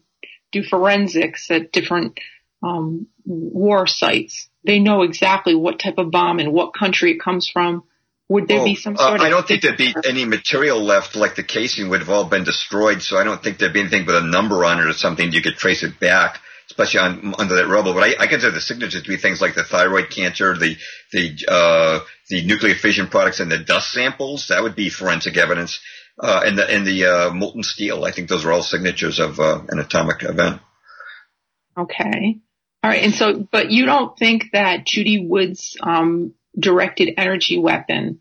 do forensics at different, um, war sites. They know exactly what type of bomb and what country it comes from. Would there Oh, be some uh, sort of? I don't think there'd be any material left, like the casing would have all been destroyed. So I don't think there'd be anything with a number on it or something you could trace it back, especially on under that rubble. But I, I consider the signatures to be things like the thyroid cancer, the the uh, the nuclear fission products, and the dust samples. That would be forensic evidence. Uh, and the and the uh, molten steel. I think those are all signatures of uh, an atomic event. Okay. All right. And so, but you don't think that Judy Wood's um, directed energy weapon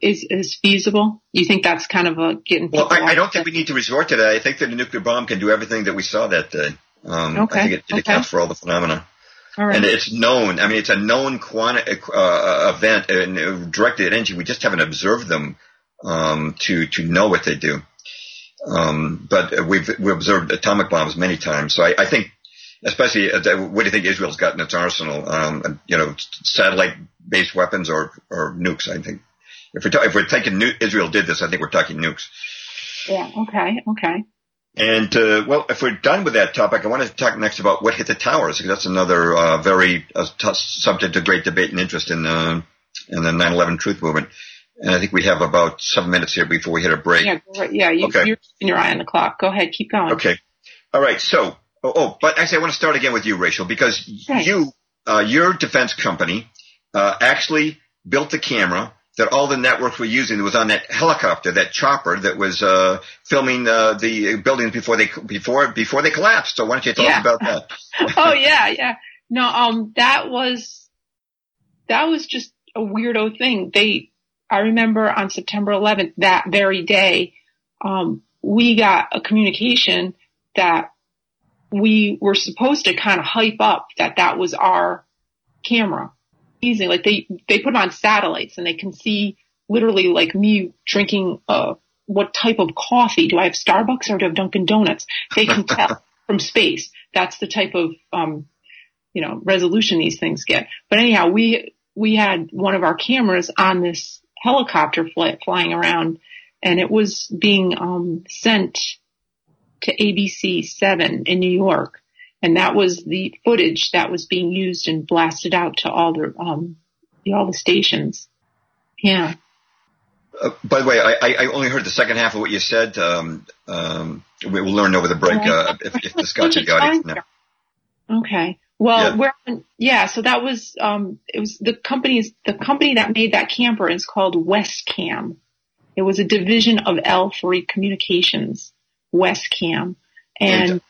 is is feasible? You think that's kind of a getting Well, I, I don't think we need to resort to that. I think that a nuclear bomb can do everything that we saw that day. Um, Okay, I think it, it okay. accounts for all the phenomena. All right. And it's known. I mean, it's a known quanti- uh, event and uh, directed energy. We just haven't observed them um, to to know what they do. Um, but we've we observed atomic bombs many times. So I, I think, especially, uh, what do you think Israel's got in its arsenal? Um, you know, satellite-based weapons or or nukes. I think if we're ta- if we're thinking nu- Israel did this, I think we're talking nukes. yeah. Okay. Okay. And uh, well, if we're done with that topic, I wanted to talk next about what hit the towers. because That's another uh, very uh, t- subject of great debate and interest in uh, in the 9/11 truth movement. And I think we have about seven minutes here before we hit a break. Yeah. go right- Yeah. You, Okay. You're keeping your eye on the clock. Go ahead. Keep going. Okay. All right. So, oh, oh, but actually, I want to start again with you, Rachel, because Right. you, uh, your defense company, uh, actually built the camera that all the networks were using. It was on that helicopter, that chopper that was uh, filming uh, the buildings before they before before they collapsed. So why don't you talk Yeah. about that? [laughs] oh yeah, yeah. No, um, that was that was just a weirdo thing. They, I remember on September 11th, that very day, um, we got a communication that we were supposed to kind of hype up that that was our camera. Amazing, like they they put on satellites and they can see literally like me drinking uh what type of coffee do I have Starbucks or do I have Dunkin' Donuts? They can tell [laughs] from space. That's the type of um you know resolution these things get. But anyhow, we we had one of our cameras on this helicopter fly, flying around, and it was being um sent to ABC seven in New York, and that was the footage that was being used and blasted out to all the um the, all the stations. Yeah. Uh, by the way, I, I only heard the second half of what you said. Um, um, we will learn over the break uh, if, if this got audience. No. Okay. Well, Yeah. we're yeah. So that was um, it was the company's the company that made that camper is called Wescam. It was a division of L3 Communications, Wescam, and, And-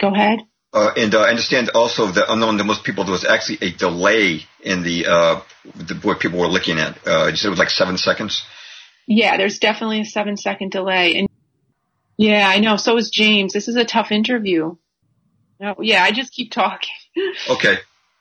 go ahead. Uh, and uh, I understand also that unknown to most people, there was actually a delay in the, uh, the what people were looking at. Uh, you said it was like seven seconds. Yeah, there's definitely a seven second delay, and yeah, I know. So is James. This is a tough interview. No, yeah, I just keep talking. [laughs] Okay.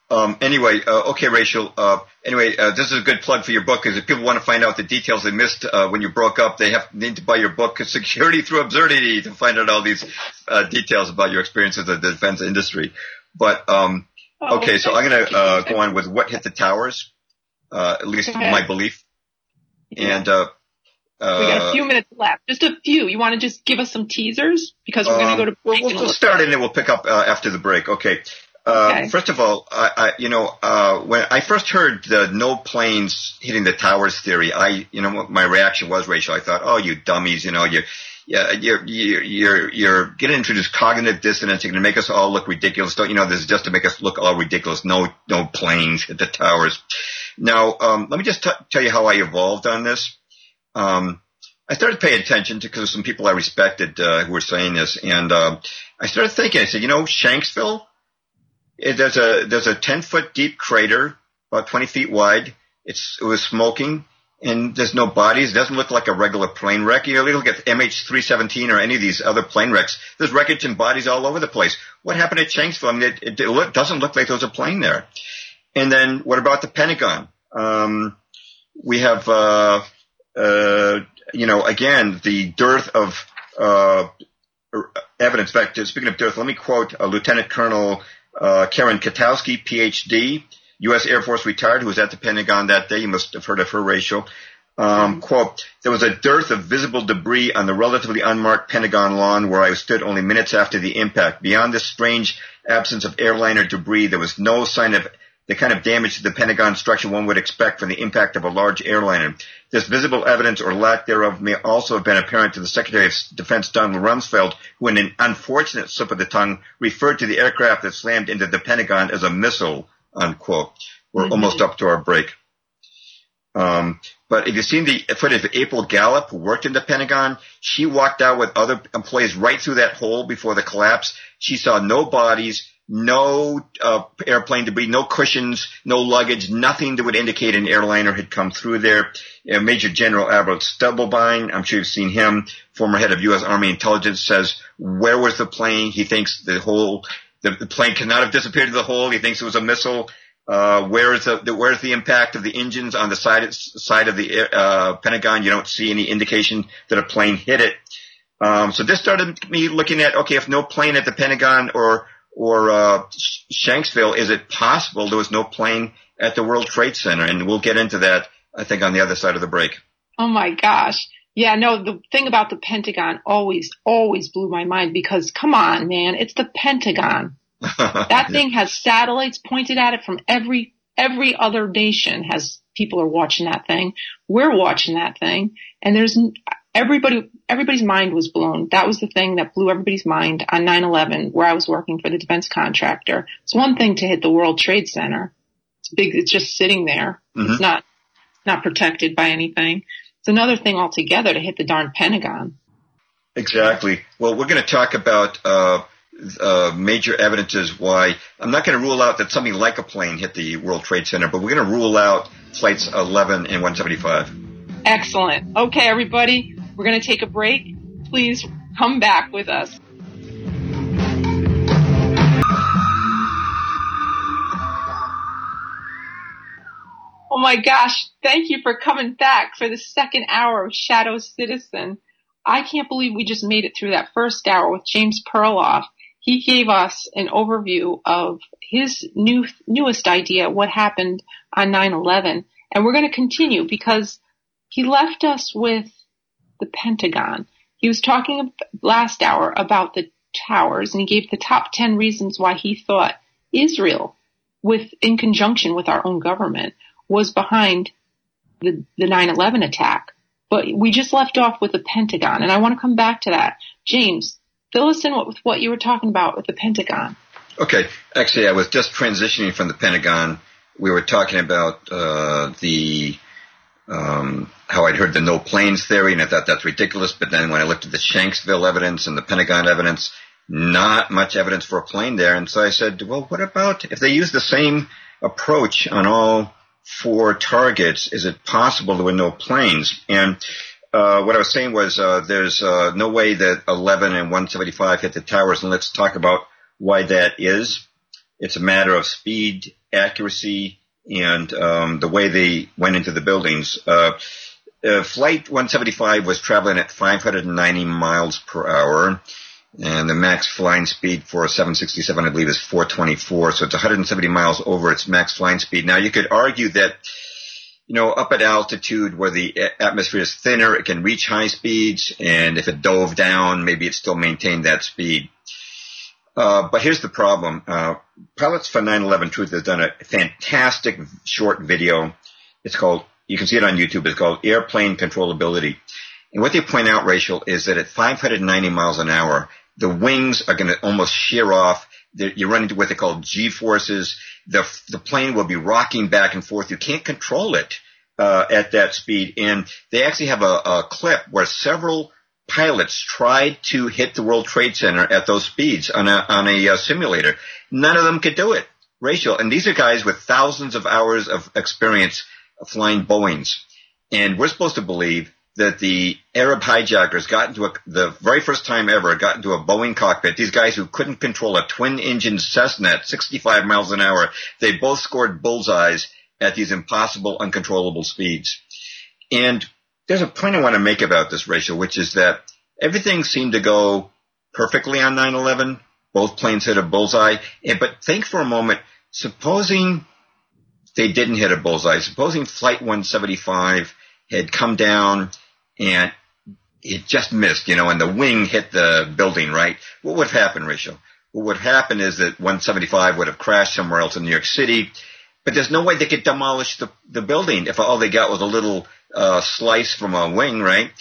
Um, anyway, uh, okay, Rachel. Uh, anyway, uh, this is a good plug for your book because if people want to find out the details they missed uh, when you broke up, they have need to buy your book, Security Through Absurdity, to find out all these uh, details about your experiences in the defense industry. But um, Oh, okay, so I'm going to uh, go on with what hit the towers, uh, at least my belief. And uh, uh, we got a few minutes left. Just a few. You want to just give us some teasers because we're going Um, to go to break. We'll, we'll start and then we'll pick up uh, after the break. Okay. Uh, Okay. First of all, I, I, you know, uh, when I first heard the no planes hitting the towers theory, I, you know, what my reaction was, Rachel. I thought, oh, you dummies, you know, you, yeah, you're, you're, you're, you're going to introduce cognitive dissonance. You're going to make us all look ridiculous. Don't you know? This is just to make us look all ridiculous. No, no planes hit the towers. Now, um, let me just t- tell you how I evolved on this. Um, I started paying attention to because some people I respected uh, who were saying this, and uh, I started thinking. I said, you know, Shanksville, it, there's a there's a ten foot deep crater, about twenty feet wide. It's it was smoking, and there's no bodies. It doesn't look like a regular plane wreck. You know, look at MH317 or any of these other plane wrecks. There's wreckage and bodies all over the place. What happened at Shanksville? I mean, it, it, it look, doesn't look like there was a plane there. And then what about the Pentagon? Um, we have, uh, uh, you know, again, the dearth of uh, evidence. In fact, speaking of dearth, let me quote uh, Lieutenant Colonel uh, Karen Kwiatkowski, PhD, U.S. Air Force retired who was at the Pentagon that day. You must have heard of her, Rachel. Um, quote, there was a dearth of visible debris on the relatively unmarked Pentagon lawn where I stood only minutes after the impact. Beyond this strange absence of airliner debris, there was no sign of the kind of damage to the Pentagon structure one would expect from the impact of a large airliner. This visible evidence or lack thereof may also have been apparent to the Secretary of Defense Donald Rumsfeld, who in an unfortunate slip of the tongue referred to the aircraft that slammed into the Pentagon as a missile, unquote. We're mm-hmm. almost up to our break. Um, but if you've seen the footage of April Gallup, who worked in the Pentagon, she walked out with other employees right through that hole before the collapse. She saw no bodies, no uh, airplane debris, no cushions, no luggage, nothing that would indicate an airliner had come through there. Uh, Major General Albert Stubblebine, I'm sure you've seen him, former head of U.S. Army Intelligence, says, where was the plane? He thinks the whole, the, the plane cannot have disappeared into the hole. He thinks it was a missile. Uh, where is the, the, where's the impact of the engines on the side side of the uh, Pentagon? You don't see any indication that a plane hit it. Um, so this started me looking at okay, if no plane at the Pentagon or or uh, Shanksville, is it possible there was no plane at the World Trade Center? And we'll get into that, I think, on the other side of the break. Oh my gosh. Yeah, no, the thing about the Pentagon always, always blew my mind because come on, man, it's the Pentagon. [laughs] that thing has satellites pointed at it from every every other nation has people are watching that thing. We're watching that thing, and there's everybody everybody's mind was blown. That was the thing that blew everybody's mind on 9/11, where I was working for the defense contractor. It's one thing to hit the World Trade Center. It's big. It's just sitting there. Mm-hmm. It's not not protected by anything. It's another thing altogether to hit the darn Pentagon. Exactly. Well, we're going to talk about. Uh, uh, major evidences why I'm not going to rule out that something like a plane hit the World Trade Center, but we're going to rule out flights 11 and 175. Excellent. Okay, everybody, we're going to take a break. Please come back with us. Oh my gosh, thank you for coming back for the second hour of Shadow Citizen. I can't believe we just made it through that first hour with James Perloff he gave us an overview of his new newest idea, what happened on 9/11, and we're going to continue because he left us with the Pentagon. He was talking last hour about the towers, and he gave the top 10 reasons why he thought Israel, with in conjunction with our own government, was behind the, the 9/11 attack. But we just left off with the Pentagon, and I want to come back to that. James, fill us in with what you were talking about with the Pentagon. Okay, actually, I was just transitioning from the Pentagon. We were talking about uh, the um, how I'd heard the no planes theory, and I thought that's ridiculous. But then when I looked at the Shanksville evidence and the Pentagon evidence, not much evidence for a plane there. And so I said, well, what about if they use the same approach on all four targets? Is it possible there were no planes? And uh, what I was saying was uh, there's uh, no way that 11 and 175 hit the towers, and let's talk about why that is. It's a matter of speed, accuracy, and um, the way they went into the buildings. Uh, uh, flight 175 was traveling at 590 miles per hour, and the max flying speed for a 767, I believe, is 424. So it's 170 miles over its max flying speed. Now you could argue that you know, up at altitude where the atmosphere is thinner, it can reach high speeds, and if it dove down, maybe it still maintained that speed. Uh, but here's the problem. Uh, Pilots for 9-11 Truth has done a fantastic short video. It's called, you can see it on YouTube, it's called Airplane Controllability. And what they point out, Rachel, is that at 590 miles an hour, the wings are going to almost shear off. You run into what they call G forces the the plane will be rocking back and forth. You can't control it uh, at that speed. And they actually have a, a clip where several pilots tried to hit the World Trade Center at those speeds on a on a uh, simulator. None of them could do it. Rachel, and these are guys with thousands of hours of experience flying Boeings, and we're supposed to believe that the Arab hijackers got into a, the very first time ever got into a Boeing cockpit. These guys who couldn't control a twin engine Cessna at 65 miles an hour, they both scored bullseyes at these impossible, uncontrollable speeds. And there's a point I want to make about this, Rachel, which is that everything seemed to go perfectly on 9-11. Both planes hit a bullseye. Eh, but think for a moment, supposing they didn't hit a bullseye. Supposing Flight 175 had come down and it just missed, you know, and the wing hit the building, right? What would have happened, Rachel? What would happen is that 175 would have crashed somewhere else in New York City, but there's no way they could demolish the, the building if all they got was a little uh, slice from a wing, right?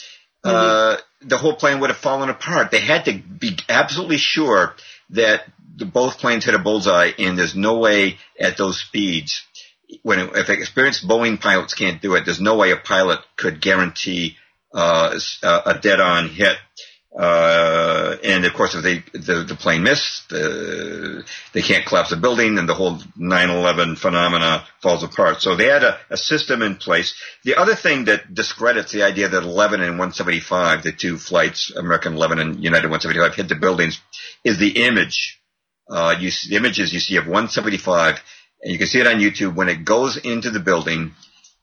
Mm-hmm. Uh, the whole plane would have fallen apart. They had to be absolutely sure that the, both planes hit a bullseye, and there's no way at those speeds when if experienced Boeing pilots can't do it, there's no way a pilot could guarantee uh, a dead-on hit. Uh, and of course, if they the, the plane missed, uh, they can't collapse a building, and the whole 9/11 phenomena falls apart. So they had a, a, system in place. The other thing that discredits the idea that 11 and 175, the two flights, American 11 and United 175, hit the buildings, is the image. Uh, you see, the images you see of 175 and you can see it on YouTube. When it goes into the building,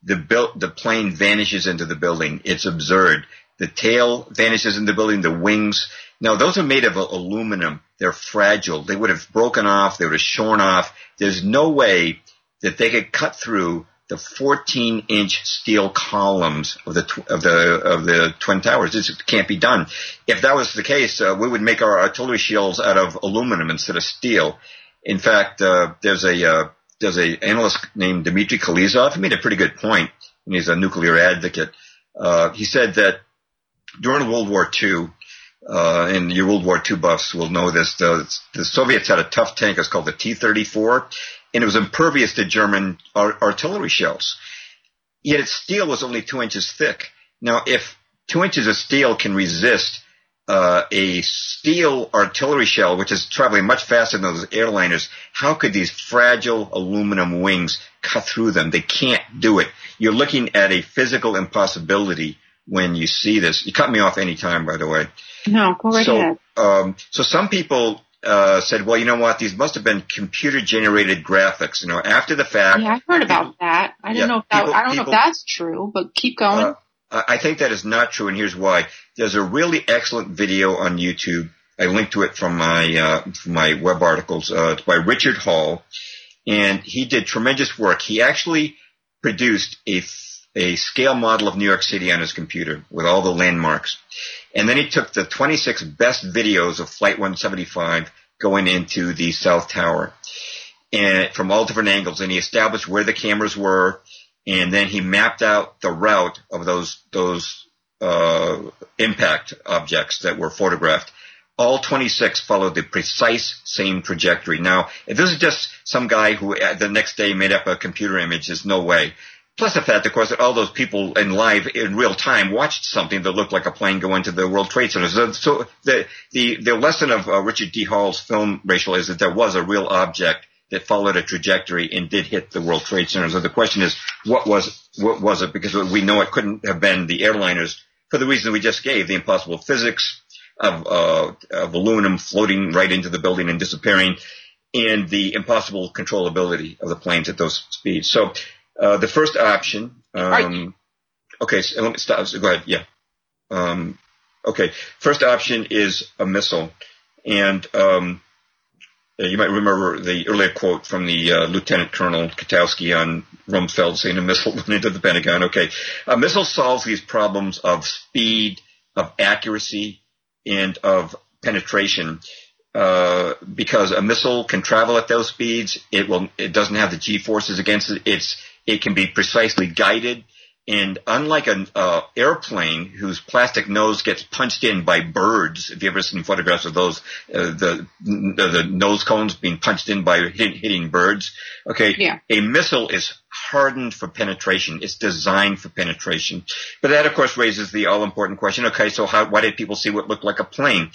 the built the plane vanishes into the building. It's absurd. The tail vanishes in the building. The wings. Now those are made of aluminum. They're fragile. They would have broken off. They would have shorn off. There's no way that they could cut through the 14 inch steel columns of the tw- of the of the twin towers. This can't be done. If that was the case, uh, we would make our artillery shields out of aluminum instead of steel. In fact, uh, there's a uh, there's a analyst named Dmitry Khalezov. He made a pretty good point, and he's a nuclear advocate. Uh, he said that during World War II, uh, and your World War II buffs will know this, the, the Soviets had a tough tank. It's called the T-34, and it was impervious to German ar- artillery shells. Yet its steel was only two inches thick. Now, if two inches of steel can resist uh, a steel artillery shell, which is traveling much faster than those airliners, how could these fragile aluminum wings cut through them? They can't do it. You're looking at a physical impossibility when you see this. You cut me off any time, by the way. No, go right so, ahead. Um, so some people uh, said, well, you know what? These must have been computer generated graphics. You know, after the fact. Yeah, I heard about that. I yeah, know if that. People, I don't people, know if that's true, but keep going. Uh, I think that is not true, and here's why. There's a really excellent video on YouTube. I linked to it from my uh, from my web articles. Uh, it's by Richard Hall, and he did tremendous work. He actually produced a a scale model of New York City on his computer with all the landmarks, and then he took the 26 best videos of Flight 175 going into the South Tower, and from all different angles, and he established where the cameras were and then he mapped out the route of those those uh, impact objects that were photographed. All 26 followed the precise same trajectory. Now, if this is just some guy who uh, the next day made up a computer image, there's no way. Plus the fact, of course, that all those people in live, in real time, watched something that looked like a plane go into the World Trade Center. So, so the, the, the lesson of uh, Richard D. Hall's film, Rachel, is that there was a real object that followed a trajectory and did hit the World Trade Center. So the question is, what was what was it? Because we know it couldn't have been the airliners for the reason we just gave: the impossible physics of, uh, of aluminum floating right into the building and disappearing, and the impossible controllability of the planes at those speeds. So uh, the first option. Um. Okay, so let me stop. So go ahead. Yeah. Um, okay. First option is a missile, and um, you might remember the earlier quote from the uh, Lieutenant Colonel Kwiatkowski on Rumsfeld saying a missile [laughs] went into the Pentagon. Okay. A missile solves these problems of speed, of accuracy, and of penetration. Uh, because a missile can travel at those speeds, it will, it doesn't have the G forces against it. It's, it can be precisely guided. And unlike an uh, airplane whose plastic nose gets punched in by birds, if you ever seen photographs of those, uh, the, the nose cones being punched in by hit, hitting birds. Okay, yeah. a missile is hardened for penetration. It's designed for penetration. But that, of course, raises the all-important question. Okay, so how, why did people see what looked like a plane?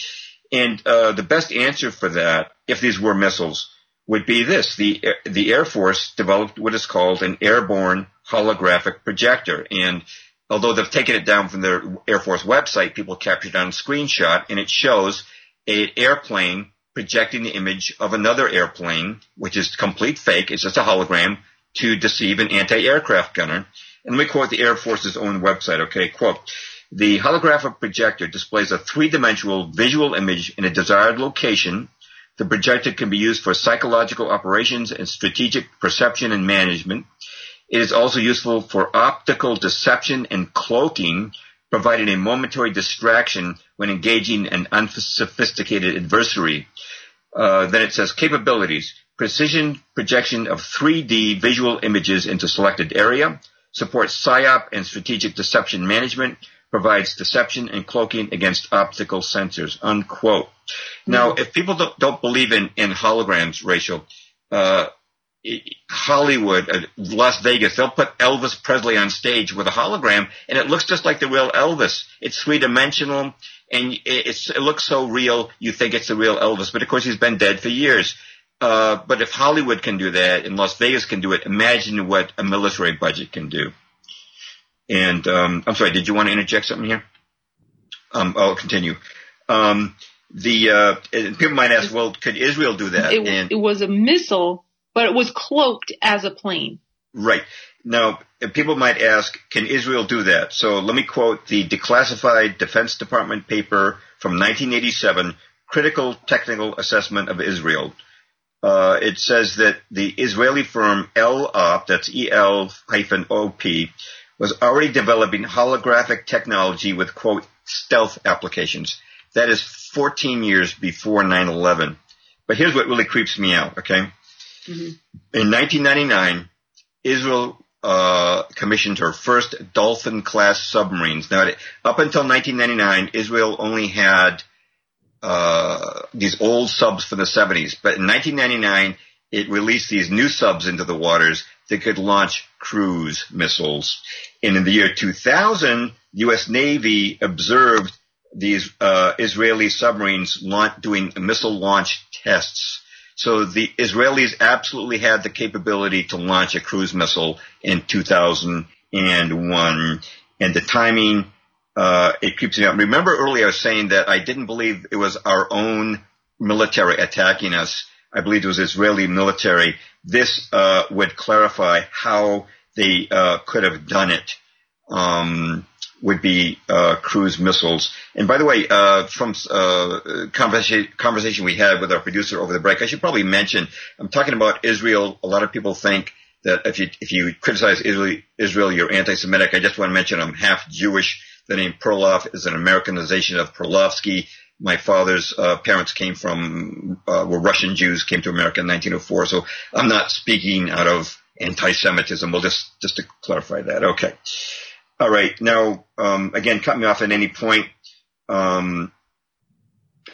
And uh, the best answer for that, if these were missiles, would be this: the the Air Force developed what is called an airborne holographic projector. And although they've taken it down from their Air Force website, people captured on a screenshot and it shows an airplane projecting the image of another airplane, which is complete fake. It's just a hologram to deceive an anti-aircraft gunner. And let me quote the Air Force's own website. Okay, quote. The holographic projector displays a three-dimensional visual image in a desired location. The projector can be used for psychological operations and strategic perception and management. It is also useful for optical deception and cloaking, providing a momentary distraction when engaging an unsophisticated adversary. Uh, then it says capabilities, precision projection of 3D visual images into selected area, supports PSYOP and strategic deception management, provides deception and cloaking against optical sensors, unquote. Mm-hmm. Now, if people don't, don't, believe in, in holograms, Rachel, uh, Hollywood, uh, Las Vegas, they'll put Elvis Presley on stage with a hologram, and it looks just like the real Elvis. It's three dimensional, and it looks so real, you think it's the real Elvis. But of course, he's been dead for years. Uh, but if Hollywood can do that and Las Vegas can do it, imagine what a military budget can do. And um, I'm sorry, did you want to interject something here? Um, I'll continue. Um, the uh, people might ask, well, could Israel do that? It, and, it was a missile, but it was cloaked as a plane. Right. Now, people might ask, can Israel do that? So let me quote the declassified Defense Department paper from 1987, Critical Technical Assessment of Israel. Uh, it says that the Israeli firm ELOP, that's E-L-O-P, was already developing holographic technology with, quote, stealth applications. That is 14 years before 9-11. But here's what really creeps me out, okay? Mm-hmm. In 1999, Israel uh, commissioned her first Dolphin class submarines. Now, up until 1999, Israel only had uh, these old subs from the 70s, but in 1999, it released these new subs into the waters that could launch cruise missiles. And in the year 2000, U.S. Navy observed these uh, Israeli submarines launch, doing missile launch tests. So the Israelis absolutely had the capability to launch a cruise missile in 2001. And the timing, uh, it creeps me out. Remember earlier I was saying that I didn't believe it was our own military attacking us. I believe it was Israeli military. This uh, would clarify how they uh, could have done it. Um, would be uh, cruise missiles. And by the way, uh, from uh, conversation, conversation we had with our producer over the break, I should probably mention I'm talking about Israel. A lot of people think that if you if you criticize Israel, Israel, you're anti-Semitic. I just want to mention I'm half Jewish. The name Perloff is an Americanization of Perlovsky. My father's uh, parents came from uh, were Russian Jews, came to America in 1904. So I'm not speaking out of anti-Semitism. Well, just just to clarify that. Okay. All right. Now, um, again, cut me off at any point. Um,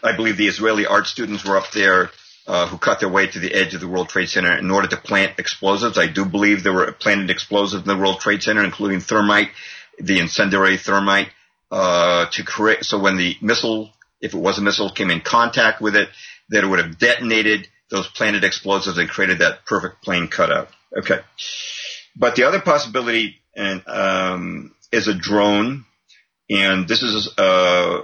I believe the Israeli art students were up there uh, who cut their way to the edge of the World Trade Center in order to plant explosives. I do believe there were planted explosives in the World Trade Center, including thermite, the incendiary thermite, uh, to create. So when the missile, if it was a missile, came in contact with it, that it would have detonated those planted explosives and created that perfect plane cutout. Okay. But the other possibility and um, is a drone, and this is uh,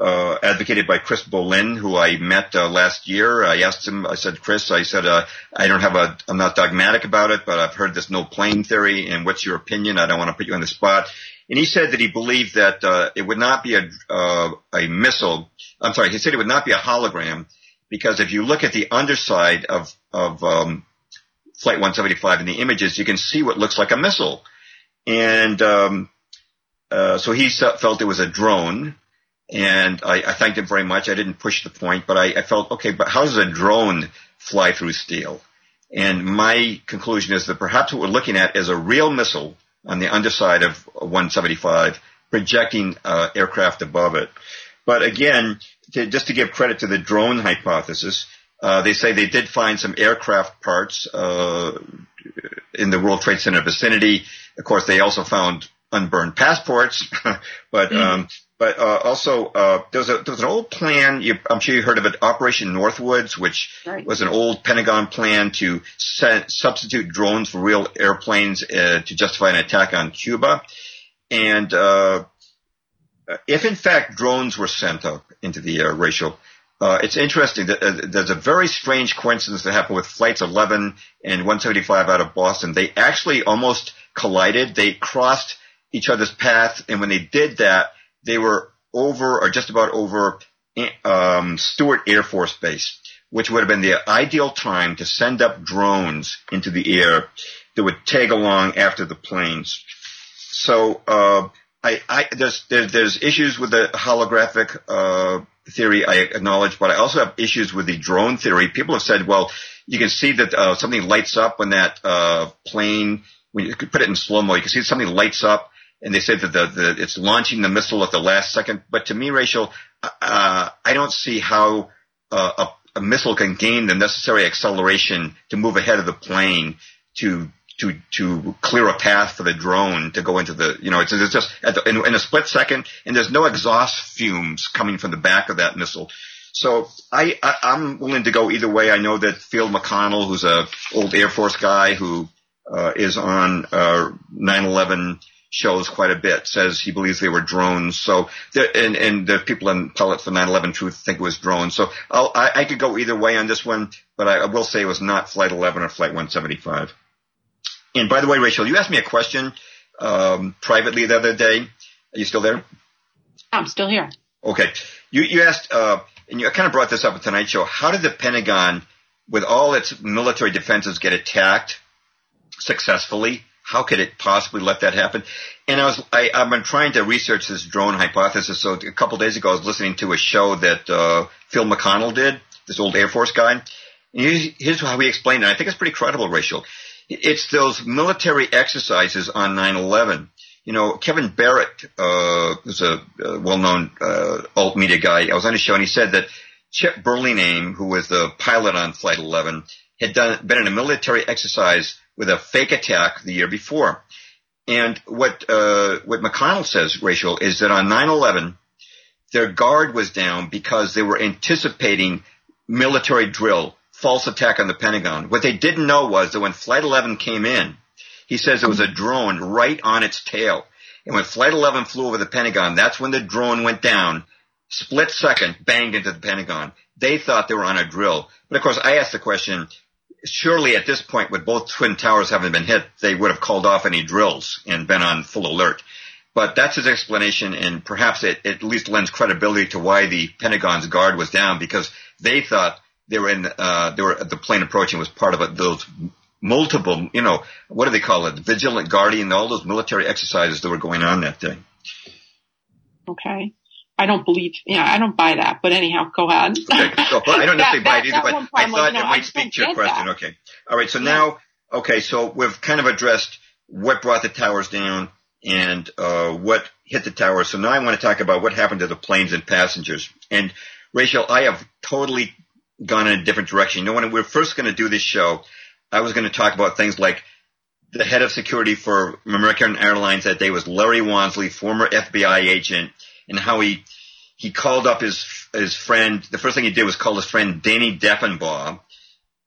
uh, advocated by Chris Bollyn, who I met uh, last year. I asked him, I said, Chris, I said, uh, I don't have a, I'm not dogmatic about it, but I've heard this no plane theory, and what's your opinion? I don't want to put you on the spot. And he said that he believed that uh, it would not be a uh, a missile. I'm sorry, he said it would not be a hologram because if you look at the underside of of um, Flight 175 in the images, you can see what looks like a missile. And um, uh, so he felt it was a drone. And I, I, thanked him very much. I didn't push the point, but I, I felt, okay, but how does a drone fly through steel? And my conclusion is that perhaps what we're looking at is a real missile on the underside of 175 projecting uh, aircraft above it. But again, to, just to give credit to the drone hypothesis, uh, they say they did find some aircraft parts uh, in the World Trade Center vicinity. Of course, they also found unburned passports, [laughs] but mm-hmm. um, but uh, also uh, there was a there was an old plan. You, I'm sure you heard of it, Operation Northwoods, which right. was an old Pentagon plan to set, substitute drones for real airplanes uh, to justify an attack on Cuba. And uh, if in fact drones were sent up into the air, Rachel, uh, it's interesting that uh, there's a very strange coincidence that happened with flights 11 and 175 out of Boston. They actually almost collided. They crossed each other's paths, and when they did that, they were over or just about over um, Stewart Air Force Base. which would have been the ideal time to send up drones into the air that would tag along after the planes. So uh, I, I, there's, there, there's issues with the holographic uh, theory I acknowledge, but I also have issues with the drone theory. People have said, well, you can see that uh, something lights up when that uh, plane, when you could put it in slow mo, you can see something lights up and they say that the, the, it's launching the missile at the last second. But to me, Rachel, uh, I don't see how uh, a, a, missile can gain the necessary acceleration to move ahead of the plane to to to clear a path for the drone to go into the you know it's, it's just the, in, in, a split second, and there's no exhaust fumes coming from the back of that missile. So I, I I'm willing to go either way. I know that Field McConnell, who's a old Air Force guy who uh, is on uh, 9/11 shows quite a bit. Says he believes they were drones. So and and the people in pilots for 9/11 Truth think it was drones. So I'll, I, I could go either way on this one, but I, I will say it was not Flight 11 or Flight 175. And by the way, Rachel, you asked me a question um, privately the other day. Are you still there? I'm still here. Okay. You you asked, uh, and you kind of brought this up at Tonight Show. How did the Pentagon, with all its military defenses, get attacked successfully? How could it possibly let that happen? And I was, I, I've been trying to research this drone hypothesis. So a couple days ago, I was listening to a show that uh, Field McConnell did, this old Air Force guy. And here's how he explained it. I think it's pretty credible, Rachel. It's those military exercises on 9/11. You know, Kevin Barrett, uh, who's a, a well-known uh, alt media guy. I was on his show, and he said that Chip Burlingame, who was the pilot on Flight 11, had done been in a military exercise with a fake attack the year before. And what uh, what McConnell says, Rachel, is that on 9/11, their guard was down because they were anticipating military drill, false attack on the Pentagon. What they didn't know was that when Flight 11 came in, he says there was a drone right on its tail. And when Flight 11 flew over the Pentagon, that's when the drone went down. Split second, banged into the Pentagon. They thought they were on a drill. But of course, I asked the question, surely at this point, with both twin towers having been hit, they would have called off any drills and been on full alert. But that's his explanation, and perhaps it, it at least lends credibility to why the Pentagon's guard was down because they thought they were in uh, they were the plane approaching was part of it, those multiple, you know, what do they call it, vigilant guardian, all those military exercises that were going on that day. Okay. I don't believe, yeah, I don't buy that. But anyhow, go ahead. okay, so, well, I don't necessarily buy it either, but I thought it might speak to your question. That. Okay, all right. So yeah. now, okay, so we've kind of addressed what brought the towers down and uh, what hit the towers. So now I want to talk about what happened to the planes and passengers. And Rachel, I have totally gone in a different direction. You know, when we were first going to do this show, I was going to talk about things like the head of security for American Airlines that day was Larry Wansley, former FBI agent and how he he called up his his friend. The first thing he did was call his friend Danny Defenbaugh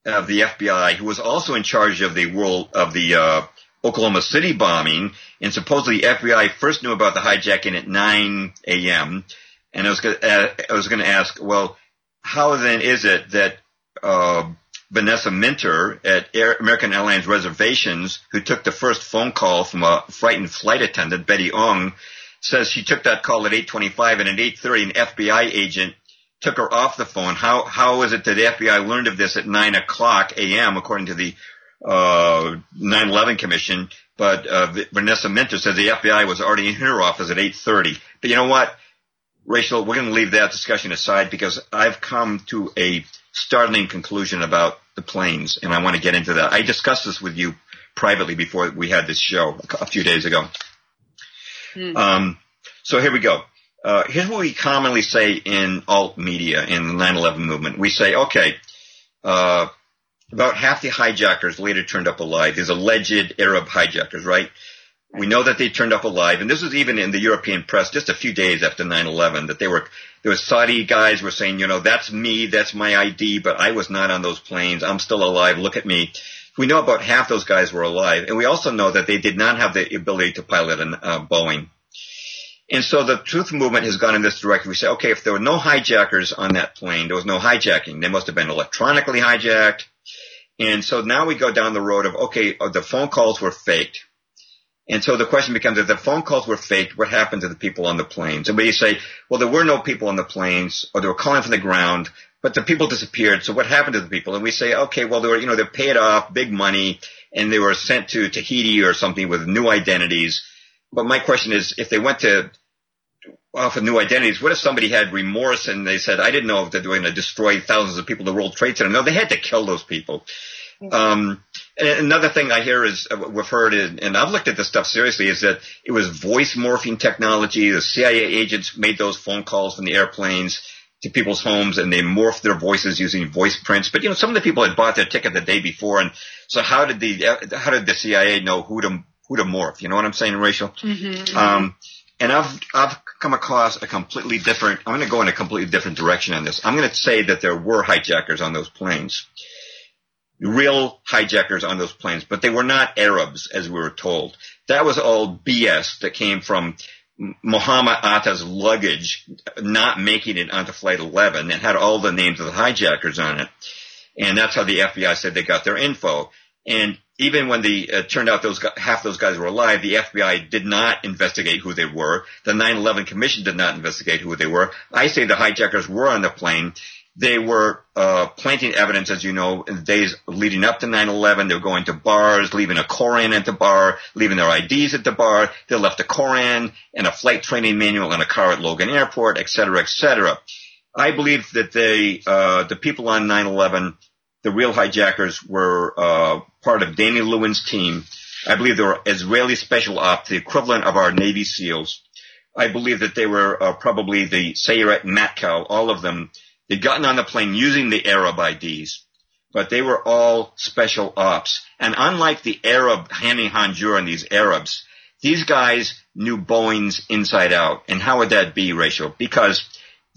of the FBI, who was also in charge of the world of the uh, Oklahoma City bombing. And supposedly the FBI first knew about the hijacking at 9 a.m. And I was going uh, I was going to ask, well, how then is it that uh, Vanessa Minter at Air, American Airlines Reservations, who took the first phone call from a frightened flight attendant, Betty Ong, says she took that call at 8:25, and at 8:30, an FBI agent took her off the phone. How how is it that the FBI learned of this at 9 o'clock a.m. according to the uh, 9/11 Commission? But uh, Vanessa Minter says the FBI was already in her office at 8:30. But you know what, Rachel, we're going to leave that discussion aside because I've come to a startling conclusion about the planes, and I want to get into that. I discussed this with you privately before we had this show a few days ago. Mm. Um, so here we go. Uh, here's what we commonly say in alt media in the 9/11 movement. We say, okay, uh, about half the hijackers later turned up alive. These alleged Arab hijackers, right? We know that they turned up alive, and this was even in the European press just a few days after 9/11 that they were. There was Saudi guys were saying, you know, that's me, that's my ID, but I was not on those planes. I'm still alive. Look at me. We know about half those guys were alive, and we also know that they did not have the ability to pilot a uh, Boeing. And so the truth movement has gone in this direction. We say, okay, if there were no hijackers on that plane, there was no hijacking. They must have been electronically hijacked. And so now we go down the road of, okay, uh, the phone calls were faked. And so the question becomes, if the phone calls were faked, what happened to the people on the planes? And we say, well, there were no people on the planes, or they were calling from the ground. But the people disappeared. So what happened to the people? And we say, okay, well, they were, you know, they're paid off, big money, and they were sent to Tahiti or something with new identities. But my question is, if they went to off of new identities, what if somebody had remorse and they said, I didn't know that they were going to destroy thousands of people the World Trade Center. No, they had to kill those people. Um, and another thing I hear is uh, we've heard, it, and I've looked at this stuff seriously, is that it was voice morphing technology. The CIA agents made those phone calls from the airplanes to people's homes and they morphed their voices using voice prints. But you know, some of the people had bought their ticket the day before, and so how did the how did the CIA know who to who to morph? You know what I'm saying, Rachel? Mm-hmm. Um, and I've I've come across a completely different. I'm going to go in a completely different direction on this. I'm going to say that there were hijackers on those planes, real hijackers on those planes, but they were not Arabs as we were told. That was all BS that came from Muhammad Atta's luggage not making it onto Flight 11 and had all the names of the hijackers on it. And that's how the FBI said they got their info. And even when the uh, turned out those half those guys were alive, the FBI did not investigate who they were. The 9/11 Commission did not investigate who they were. I say the hijackers were on the plane. They were uh, planting evidence, as you know, in the days leading up to 9/11. They were going to bars, leaving a Koran at the bar, leaving their IDs at the bar. They left a Koran and a flight training manual in a car at Logan Airport, et cetera, et cetera. I believe that they, uh, the people on 9/11, the real hijackers, were uh, part of Danny Lewin's team. I believe they were Israeli special ops, the equivalent of our Navy SEALs. I believe that they were uh, probably the Sayeret Matkal, all of them They'd gotten on the plane using the Arab IDs, but they were all special ops. And unlike the Arab Hani Hanjour and these Arabs, these guys knew Boeing's inside out. And how would that be, Rachel? Because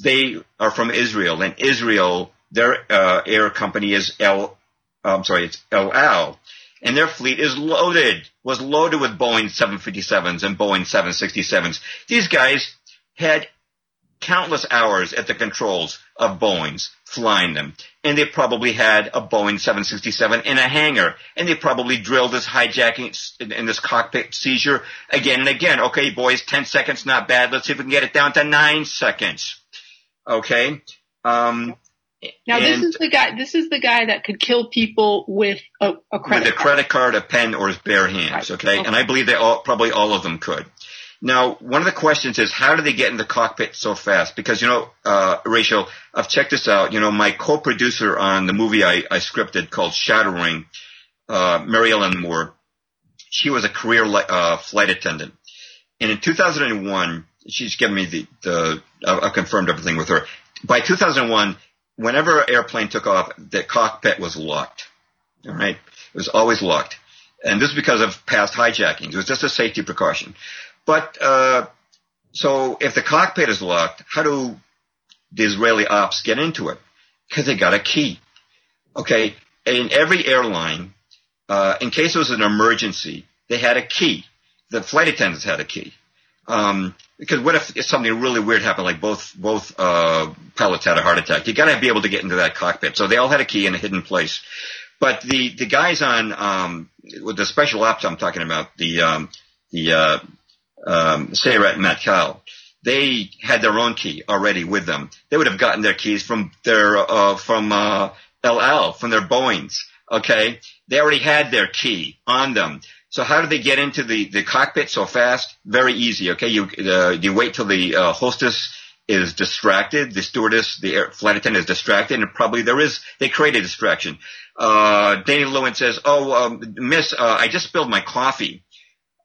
they are from Israel, and Israel, their uh, air company is El, I'm sorry, it's El Al, and their fleet is loaded, was loaded with Boeing 757s and Boeing 767s. These guys had countless hours at the controls of Boeing's flying them. And they probably had a Boeing 767 in a hangar. And they probably drilled this hijacking and this cockpit seizure again and again. Okay, boys, 10 seconds, not bad. Let's see if we can get it down to nine seconds. Okay. Um, now this is the guy. This is the guy that could kill people with a, a credit with a credit card, a pen, or his bare hands. Right. Okay? okay, and I believe they all probably all of them could. Now, one of the questions is how do they get in the cockpit so fast? Because, you know, uh, Rachel, I've checked this out. You know, my co-producer on the movie I, I scripted called Shattering, uh, Mary Ellen Moore, she was a career uh, flight attendant. And in 2001, she's given me the, the I confirmed everything with her. By 2001, whenever an airplane took off, the cockpit was locked. All right. It was always locked. And this is because of past hijackings. It was just a safety precaution. But uh, so if the cockpit is locked, how do the Israeli ops get into it? Because they got a key. Okay, in every airline, uh, in case it was an emergency, they had a key. The flight attendants had a key. Um, because what if something really weird happened, like both both uh, pilots had a heart attack? You got to be able to get into that cockpit. So they all had a key in a hidden place. But the the guys on um, with the special ops I'm talking about, the um, the uh, um, Sayeret Matkal, they had their own key already with them. They would have gotten their keys from their uh, from uh, El Al, from their Boeings. Okay, they already had their key on them. So how do they get into the, the cockpit so fast? Very easy. Okay, you uh, you wait till the uh, hostess is distracted, the stewardess, the air, flight attendant is distracted, and probably there is they create a distraction. Uh, Danny Lewin says, "Oh, um, Miss, uh, I just spilled my coffee."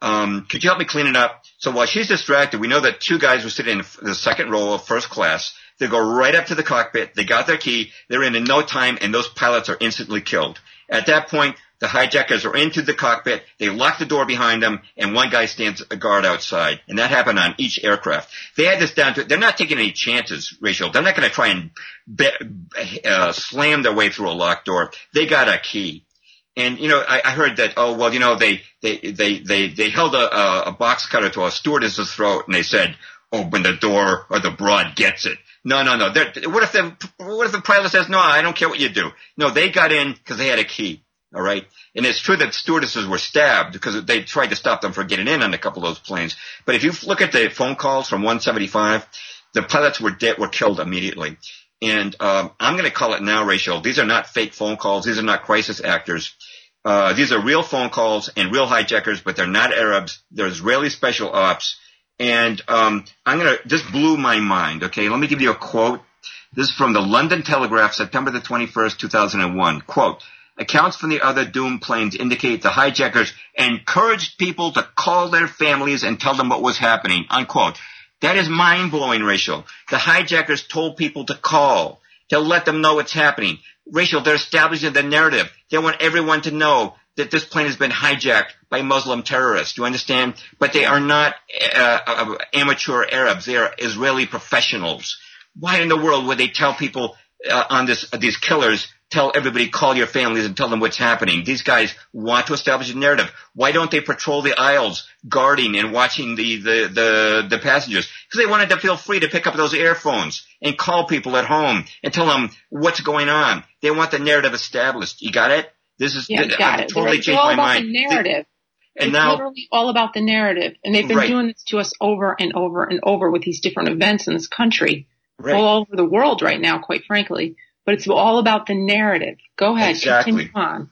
Um, could you help me clean it up? So while she's distracted, we know that two guys were sitting in the second row of first class. They go right up to the cockpit. They got their key. They're in in no time, and those pilots are instantly killed. At that point, the hijackers are into the cockpit. They lock the door behind them, and one guy stands a guard outside. And that happened on each aircraft. They had this down to. They're not taking any chances, Rachel. They're not going to try and be, uh, slam their way through a locked door. They got a key. And you know, I, I heard that. Oh well, you know, they they they they they held a, a box cutter to a stewardess's throat, and they said, "Open the door, or the broad gets it." No, no, no. They're, what if the what if the pilot says, "No, I don't care what you do"? No, they got in because they had a key. All right, and it's true that stewardesses were stabbed because they tried to stop them from getting in on a couple of those planes. But if you look at the phone calls from 175, the pilots were dead, were killed immediately. And um, I'm going to call it now, Rachel. These are not fake phone calls. These are not crisis actors. Uh, these are real phone calls and real hijackers, but they're not Arabs. They're Israeli special ops. And um, I'm gonna. This blew my mind. Okay, let me give you a quote. This is from the London Telegraph, September the 21st, 2001. Quote. Accounts from the other doomed planes indicate the hijackers encouraged people to call their families and tell them what was happening. Unquote. That is mind blowing, Rachel. The hijackers told people to call, to let them know what's happening. Rachel, they're establishing the narrative. They want everyone to know that this plane has been hijacked by Muslim terrorists. Do you understand? But they are not uh, uh, amateur Arabs. They are Israeli professionals. Why in the world would they tell people uh, on this these killers tell everybody call your families and tell them what's happening. These guys want to establish a narrative. Why don't they patrol the aisles, guarding and watching the the the, the passengers? Because they wanted to feel free to pick up those earphones and call people at home and tell them what's going on. They want the narrative established. You got it? This is yeah, got it. totally changed my mind. The narrative. And it's now, literally all about the narrative, and they've been right. doing this to us over and over and over with these different events in this country, right. all over the world right now. Quite frankly, but it's all about the narrative. Go ahead, exactly. continue on.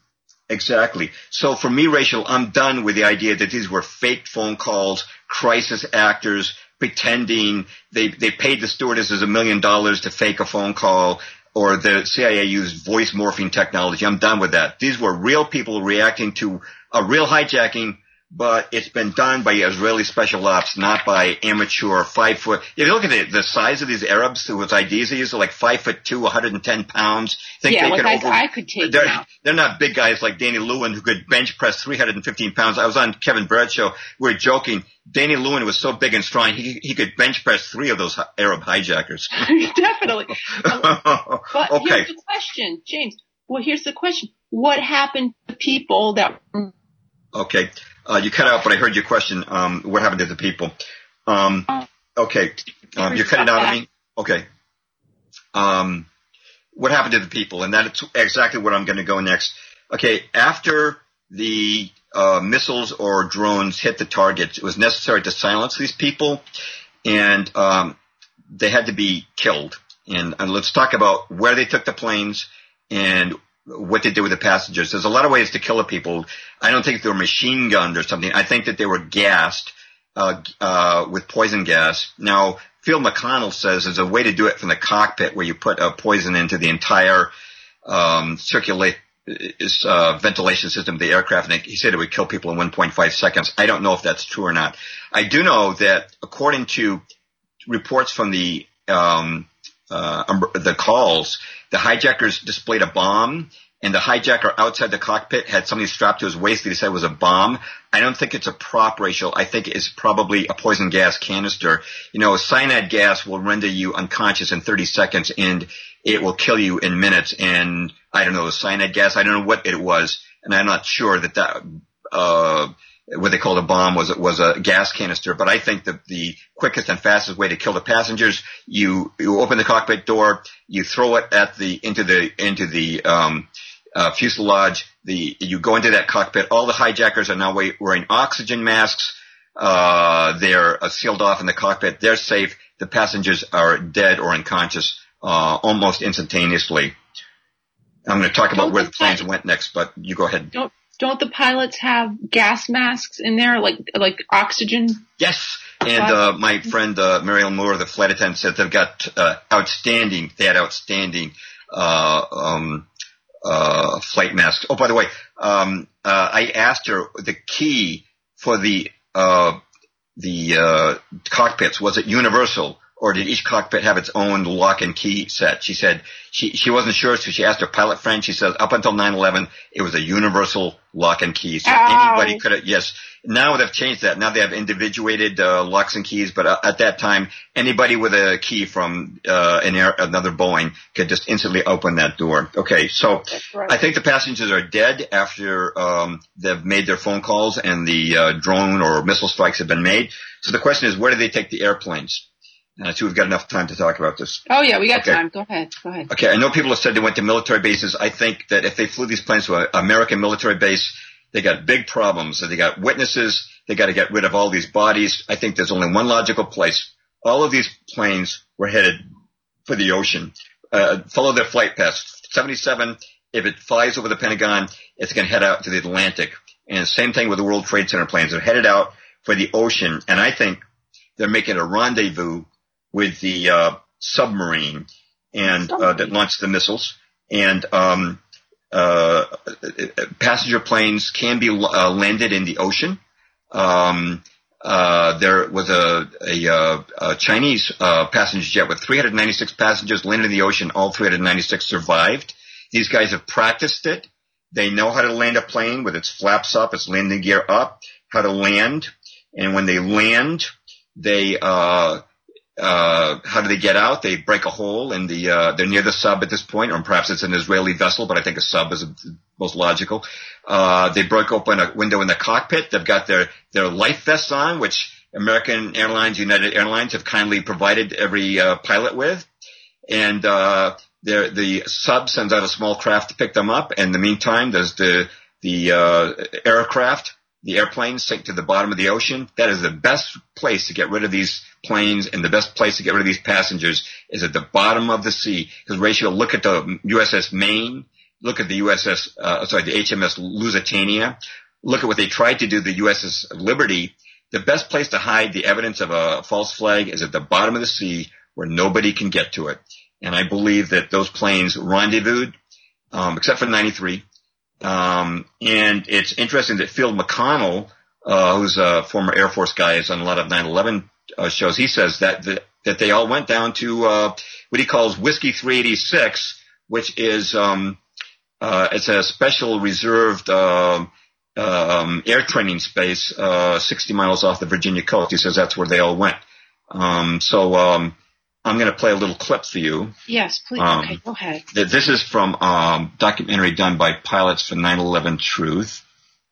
Exactly. So for me, Rachel, I'm done with the idea that these were fake phone calls, crisis actors pretending they they paid the stewardesses a million dollars to fake a phone call or the CIA used voice morphing technology. I'm done with that. These were real people reacting to a real hijacking but it's been done by Israeli special ops, not by amateur five foot. If you look at the, the size of these Arabs whose IDs they use are like five foot two, 110 pounds. Think yeah, they could over, I could take they're, out. they're not big guys like Danny Lewin who could bench press 315 pounds. I was on Kevin Barrett show. We were joking. Danny Lewin was so big and strong, he, he could bench press three of those Arab hijackers. [laughs] Definitely. [laughs] but okay. here's the question, James. Well, here's the question. What happened to people that Okay. Uh, you cut out, but I heard your question. Um, what happened to the people? Um, okay. Um, you're cutting out on me? Okay. Um, what happened to the people? And that's exactly what I'm going to go next. Okay. After the uh, missiles or drones hit the targets, it was necessary to silence these people and um, they had to be killed. And, and let's talk about where they took the planes and what they did with the passengers. There's a lot of ways to kill people. I don't think they were machine gunned or something. I think that they were gassed uh, uh, with poison gas. Now, Field McConnell says there's a way to do it from the cockpit where you put a poison into the entire um, circulate uh, ventilation system of the aircraft, and he said it would kill people in 1.5 seconds. I don't know if that's true or not. I do know that according to reports from the um, uh, the calls, the hijackers displayed a bomb and the hijacker outside the cockpit had something strapped to his waist that he said was a bomb. I don't think it's a prop, Rachel. I think it's probably a poison gas canister. You know, cyanide gas will render you unconscious in 30 seconds and it will kill you in minutes. And I don't know, cyanide gas, I don't know what it was. And I'm not sure that that, uh, what they called a bomb was was a gas canister. But I think that the quickest and fastest way to kill the passengers, you you open the cockpit door, you throw it at the into the into the um, uh, fuselage. The you go into that cockpit. All the hijackers are now wearing oxygen masks. Uh, they're uh, sealed off in the cockpit. They're safe. The passengers are dead or unconscious uh, almost instantaneously. I'm going to talk about where the the planes went next, but you go ahead. don't don't the pilots have gas masks in there, like like oxygen? Yes. And uh, my friend uh, Mariel Moore, the flight attendant, said they've got uh, outstanding. They had outstanding uh, um, uh, flight masks. Oh, by the way, um, uh, I asked her the key for the uh, the uh, cockpits was it universal or did each cockpit have its own lock and key set? She said she she wasn't sure, so she asked her pilot friend. She says up until 9/11, it was a universal lock and key, so Ow. anybody could have. Yes, now they've changed that. Now they have individuated uh, locks and keys, but uh, at that time, anybody with a key from uh, an air, another Boeing could just instantly open that door. Okay, so right. I think the passengers are dead after um, they've made their phone calls and the uh, drone or missile strikes have been made. So the question is, where do they take the airplanes? And I see we've got enough time to talk about this. oh yeah, we got Okay. time. Go ahead. Go ahead. Okay, I know people have said they went to military bases. I think that if they flew these planes to an American military base, they got big problems. They got witnesses. They got to get rid of all these bodies. I think there's only one logical place. All of these planes were headed for the ocean. uh, follow their flight paths. 77, if it flies over the Pentagon, it's going to head out to the Atlantic. And same thing with the World Trade Center planes. They're headed out for the ocean. And I think they're making a rendezvous with the uh, submarine and uh, that launched the missiles. And um, uh, passenger planes can be uh, landed in the ocean. Um, uh, there was a, a, uh, a Chinese uh, passenger jet with 396 passengers landed in the ocean. All 396 survived. These guys have practiced it. They know how to land a plane with its flaps up, its landing gear up, how to land. And when they land, they uh, uh, how do they get out? They break a hole in the, uh, they're near the sub at this point, or perhaps it's an Israeli vessel, but I think a sub is the most logical. Uh, they broke open a window in the cockpit. They've got their, their life vests on, which American Airlines, United Airlines have kindly provided every, uh, pilot with. And, uh, the sub sends out a small craft to pick them up. And in the meantime, there's the, the, uh, aircraft the airplanes sink to the bottom of the ocean. That is the best place to get rid of these planes and the best place to get rid of these passengers is at the bottom of the sea. Because Rachel, look at the USS Maine, look at the USS, uh, sorry, the HMS Lusitania, look at what they tried to do, the USS Liberty. The best place to hide the evidence of a false flag is at the bottom of the sea where nobody can get to it. And I believe that those planes rendezvoused, um, except for 93, um, and it's interesting that Field McConnell, uh, who's a former Air Force guy, is on a lot of 9/11 uh, shows. He says that, that that they all went down to uh, what he calls Whiskey 386, which is um, uh, it's a special reserved uh, um, air training space, uh, 60 miles off the Virginia coast. He says that's where they all went. Um, so um, I'm going to play a little clip for you. Yes, please. Um, okay, go ahead. This is from um, documentary done by pilots for 9/11 Truth,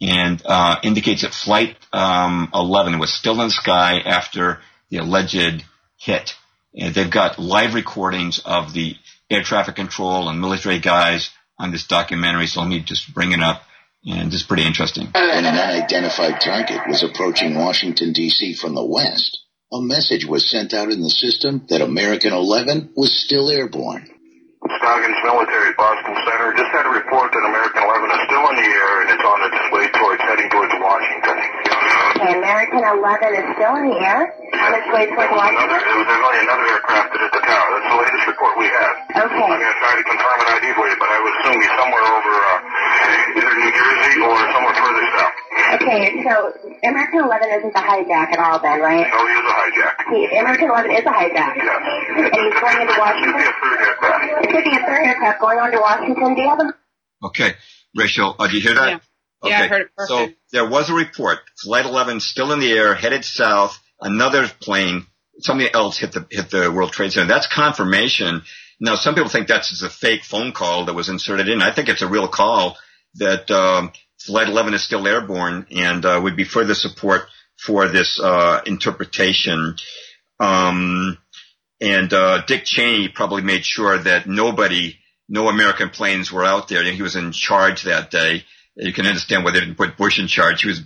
and uh, indicates that Flight um, 11 was still in the sky after the alleged hit. And they've got live recordings of the air traffic control and military guys on this documentary. So let me just bring it up. And this is pretty interesting. When an unidentified target was approaching Washington, D.C. from the west, a message was sent out in the system that American 11 was still airborne. Scoggins Military, Boston Center. Just had a report that American 11 is still in the air and it's on its way towards heading towards Washington. Okay, American 11 is still in the air on its way towards Washington? Another, there's only another aircraft at the tower. That's the latest report we have. Okay. I'm going to try to confirm an ID for you, but I would assume he's somewhere over uh, either New Jersey or somewhere further south. Okay, so American 11 isn't the hijack at all then, right? No, he is a hijack. He, American 11 is a hijack. Yes. And he's going into Washington? It could be a third aircraft. It could be a third aircraft going on to Washington. Do you have a... Okay. Rachel, uh, do you hear that? Yeah. Okay. Yeah, I heard it So there was a report. Flight 11 still in the air, headed south. Another plane, something else hit the hit the World Trade Center. That's confirmation. Now, some people think that's just a fake phone call that was inserted in. I think it's a real call that um, Flight 11 is still airborne and uh, would be further support for this uh, interpretation. Um, and uh, Dick Cheney probably made sure that nobody, no American planes were out there. And he was in charge that day. You can understand why they didn't put Bush in charge. He was.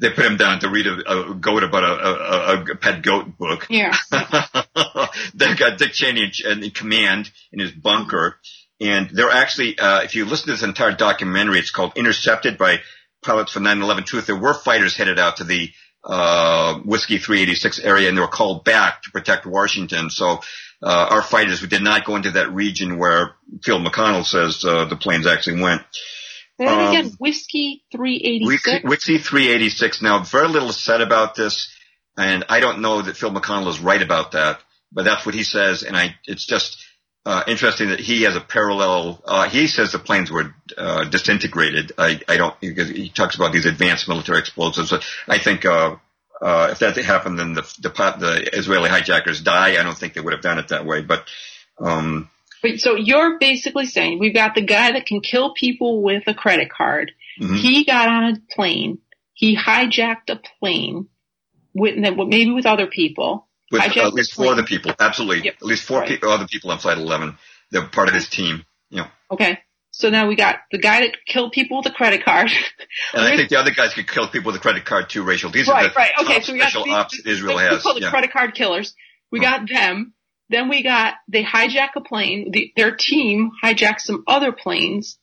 They put him down to read a, a goat about a, a, a pet goat book. Yeah. [laughs] They've got Dick Cheney in, in command in his bunker. And they're actually, uh, if you listen to this entire documentary, it's called Intercepted by Pilots for 9-11 Truth. There were fighters headed out to the, uh, Whiskey 386 area and they were called back to protect Washington. So, uh, our fighters we did not go into that region where Field McConnell says, uh, the planes actually went. Say that Um, again. Whiskey 386. Wixie 386. Now, very little is said about this, and I don't know that Field McConnell is right about that, but that's what he says, and I, it's just, uh, interesting that he has a parallel, uh, he says the planes were, uh, disintegrated. I, I don't, because he talks about these advanced military explosives. I think, uh, uh, if that happened, then the, the, the Israeli hijackers die. I don't think they would have done it that way, but, um, But so you're basically saying we've got the guy that can kill people with a credit card. mhm. He got on a plane. He hijacked a plane with maybe with other people. with hijacked at least the four other people. Absolutely. Yep. At least four Right. people, other people on flight 11. They're part of his team. You know. Okay. So now we got the guy that killed people with a credit card. And I think the other guys could kill people with a credit card too, Rachel. These are the right. Okay, so we got special these- ops Israel has. the Yeah. credit card killers. We got them. Then we got they hijack a plane. The, their team hijacks some other planes.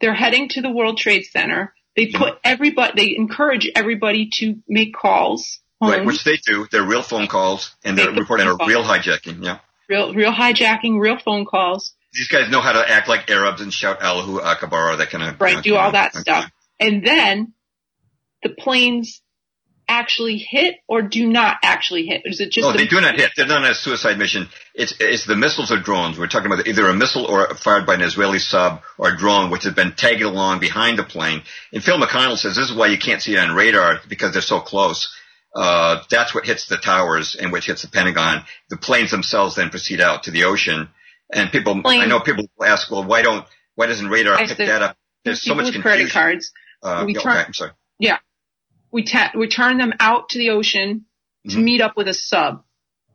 They're heading to the World Trade Center. They mm-hmm. put everybody. They encourage everybody to make calls. Right, which they do. They're real phone calls, and they're They- reporting a real hijacking. Yeah. real, real hijacking, real phone calls. These guys know how to act like Arabs and shout Allahu Akbar, that kind of Right, do all that stuff. And then the planes actually hit or do not actually hit? Is it just Oh, the- they do not hit. They're not on a suicide mission. It's it's the missiles or drones. We're talking about either a missile or fired by an Israeli sub or a drone, which has been tagged along behind the plane. And Field McConnell says this is why you can't see it on radar because they're so close. Uh, that's what hits the towers and which hits the Pentagon. The planes themselves then proceed out to the ocean. And people, Plane- I know people ask, well, why don't, why doesn't radar I pick that up? There's so much confusion. credit cards. Uh, we yeah, turn- okay, I'm sorry. We ta- we turn them out to the ocean to Mhm. meet up with a sub.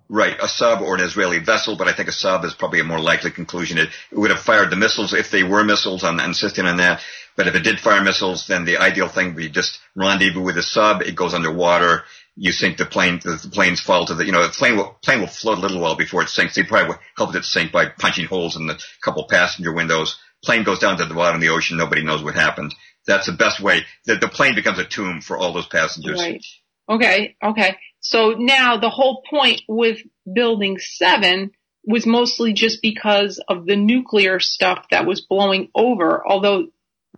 Right, a sub or an Israeli vessel, but I think a sub is probably a more likely conclusion. It, it would have fired the missiles if they were missiles. I'm insisting on that. But if it did fire missiles, then the ideal thing would be just rendezvous with a sub. It goes underwater. You sink the plane. The, the planes fall to the. You know, the plane will plane will float a little while before it sinks. They probably helped it sink by punching holes in the couple passenger windows. Plane goes down to the bottom of the ocean. Nobody knows what happened. That's the best way. That the plane becomes a tomb for all those passengers. Right. Okay. Okay. So now the whole point with building seven was mostly just because of the nuclear stuff that was blowing over. Although,